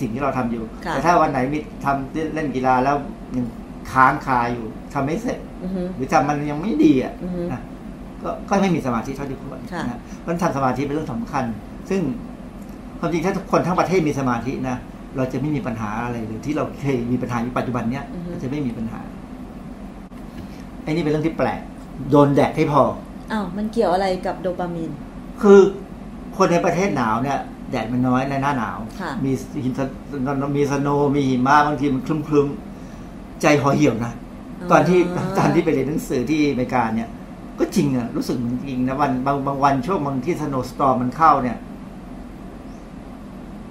สิ่งที่เราทำอยู่ค่ะแต่ถ้าวันไหนมีทำเล่นกีฬาแล้วยังค้างคาอยู่ทำไม่เสร็จอือฮึหรือทำมันยังไม่ดีอะอือฮึนะ ก็ก็ไม่มีสมาธิเท่าที่ควรค่ะนะเพราะฉะนั้นทำสมาธิเป็นเรื่องสำคัญ ซึ่งความจริงถ้าทุกคนทั้งประเทศมีสมาธินะเราจะไม่มีปัญหาอะไรเลยที่เราเคยมีปัญหาอยู่ปัจจุบันเนี้ยเราจะไม่มีปัญหาไอ้นี่เป็นเรื่องที่แปลกโดนแดดให้พออ้าวมันเกี่ยวอะไรกับโดปามีน คือคนในประเทศหนาวเนี่ยแดดมันน้อยในหน้าหนาวค่ะมีหินสมีสโนว์มีหิมะบางทีมันคลึ้มๆใจห่อเหี่ยวนะตอนที่ตอนที่ไปเรียนหนังสือที่อเมริกาเนี่ย ก็จริงอะรู้สึกเหมือนจริงนะวันบางบางวันช่วงบางที่สโนว์สตอร์มันเข้าเนี่ย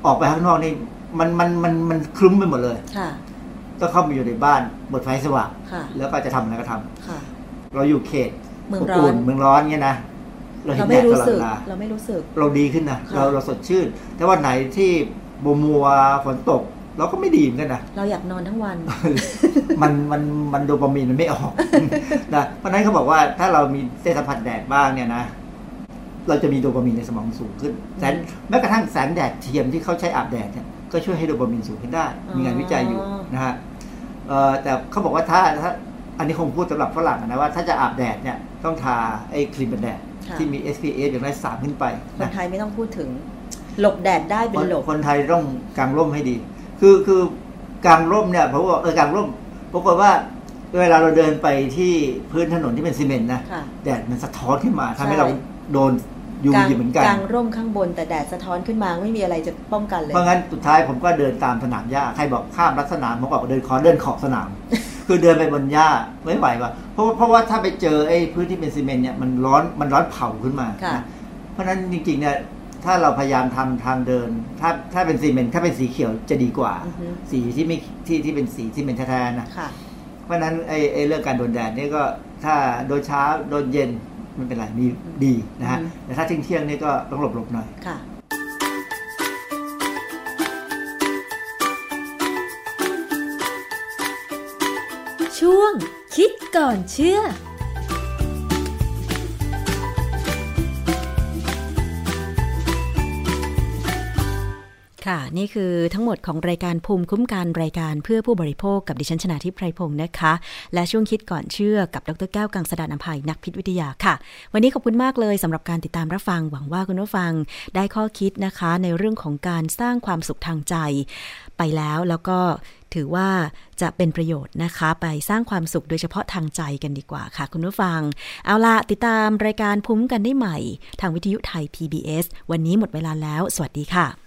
ออกไปข้างนอกนี่มันมันมันมันคลึ้มไปหมดเลย ค่ะต้องเข้ามาอยู่ในบ้านบดไฟสว่างค่ะ แล้วก็จะทำอะไรก็ทำค่ะ เราอยู่เขตเมืองร้อนบเมืองร้อนเนี่ยนะเราเห็เรานแดไม่ดตรู้ลอดสึกเวลา เราไม่รู้สึก เราดีขึ้นนะค่ะ เราเราสดชื่น แต่วันไหนที่บมัวฝนตก เราก็ไม่ดีเหมือนกันนะเราอยากนอนทั้งวัน มันมันมันโดปามีนมันไม่ออกนะเพราะฉะนั้นเขาบอกว่าถ้าเรามีได้สัมผัสแดดบ้างเนี่ยนะเราจะมีโดปามีนในสมองสูงขึ้นแสงแม้กระทั่งแสงแดดเทียมที่เขาใช้อาบแดดเนี่ยก็ช่วยให้โดปามีนสูงขึ้นได้ มีงานวิจัยอยู่อ๋อนะฮะเอ่อแต่เขาบอกว่าถ้าถ้าอันนี้คงพูดสำหรับฝรั่งนะว่าถ้าจะอาบแดดเนี่ยต้องทาไอ้ครีมกันแดดที่มี SPF อย่างน้อยสามขึ้นไปคนไทยไม่ต้องพูดถึง หลบแดดได้เป็นหลบคนไทยต้องกางร่มให้ดี คือคือกางร่มเนี่ยเพราะว่าเออกางร่มปรากฏว่าเวลาเราเดินไปที่พื้นถนนที่เป็นซีเมนต์นะค่ะ แดดมันสะท้อนขึ้นมาทำให้ใช่ เราโดนยูกลางวีเหมือนกัน กลางร่มข้างบนแต่แดดสะท้อนขึ้นมาไม่มีอะไรจะป้องกันเลย เพราะงั้นสุดท้ายผมก็เดินตามสนามหญ้าใครบอกข้ามรัดสนามผมบอกเดินขอเดินขอบสนาม คือเดินไปบนหญ้าไม่ไหวว่ะเพราะเพราะว่าถ้าไปเจอไอ้พื้นที่เป็นซีเมนต์เนี่ยมันร้อนมันร้อนเผาขึ้นมาค่ะ นะเพราะฉะนั้นจริงๆเนี่ย ถ้าเราพยายามทำทางเดิน ถ้าถ้าเป็นซีเมนต์ถ้าเป็นสีเขียวจะดีกว่าอือฮึสีที่ไม่ที่ที่เป็นสีที่เป็นแท้ๆนะค่ะเพราะฉะนั้นไอ้ไอ้เรื่องการโดนแดดนี่ก็ถ้าโดนเช้าโดนเย็นไม่เป็นไรมีดีนะฮะอืมแต่ถ้าเที่ยงเที่ยงๆนี่ก็ต้องหลบๆหน่อยค่ะช่วงคิดก่อนเชื่อ ค่ะ นี่คือทั้งหมดของรายการภูมิคุ้มกันรายการเพื่อผู้บริโภคกับดิฉันชนาทิพไพรพงศ์นะคะ และช่วงคิดก่อนเชื่อกับดรแก้วกังสดานอภัยนักพิษวิทยาค่ะ วันนี้ขอบคุณมากเลยสำหรับการติดตามรับฟังหวังว่าคุณผู้ฟังได้ข้อคิดนะคะ ในเรื่องของการสร้างความสุขทางใจ ไปแล้วแล้วก็ถือว่าจะเป็นประโยชน์นะคะ ไปสร้างความสุขโดยเฉพาะทางใจกันดีกว่าค่ะ คุณผู้ฟัง เอาละติดตามรายการภูมิคุ้มกันได้ใหม่ ทางวิทยุไทย PBS วันนี้หมดเวลาแล้ว สวัสดีค่ะ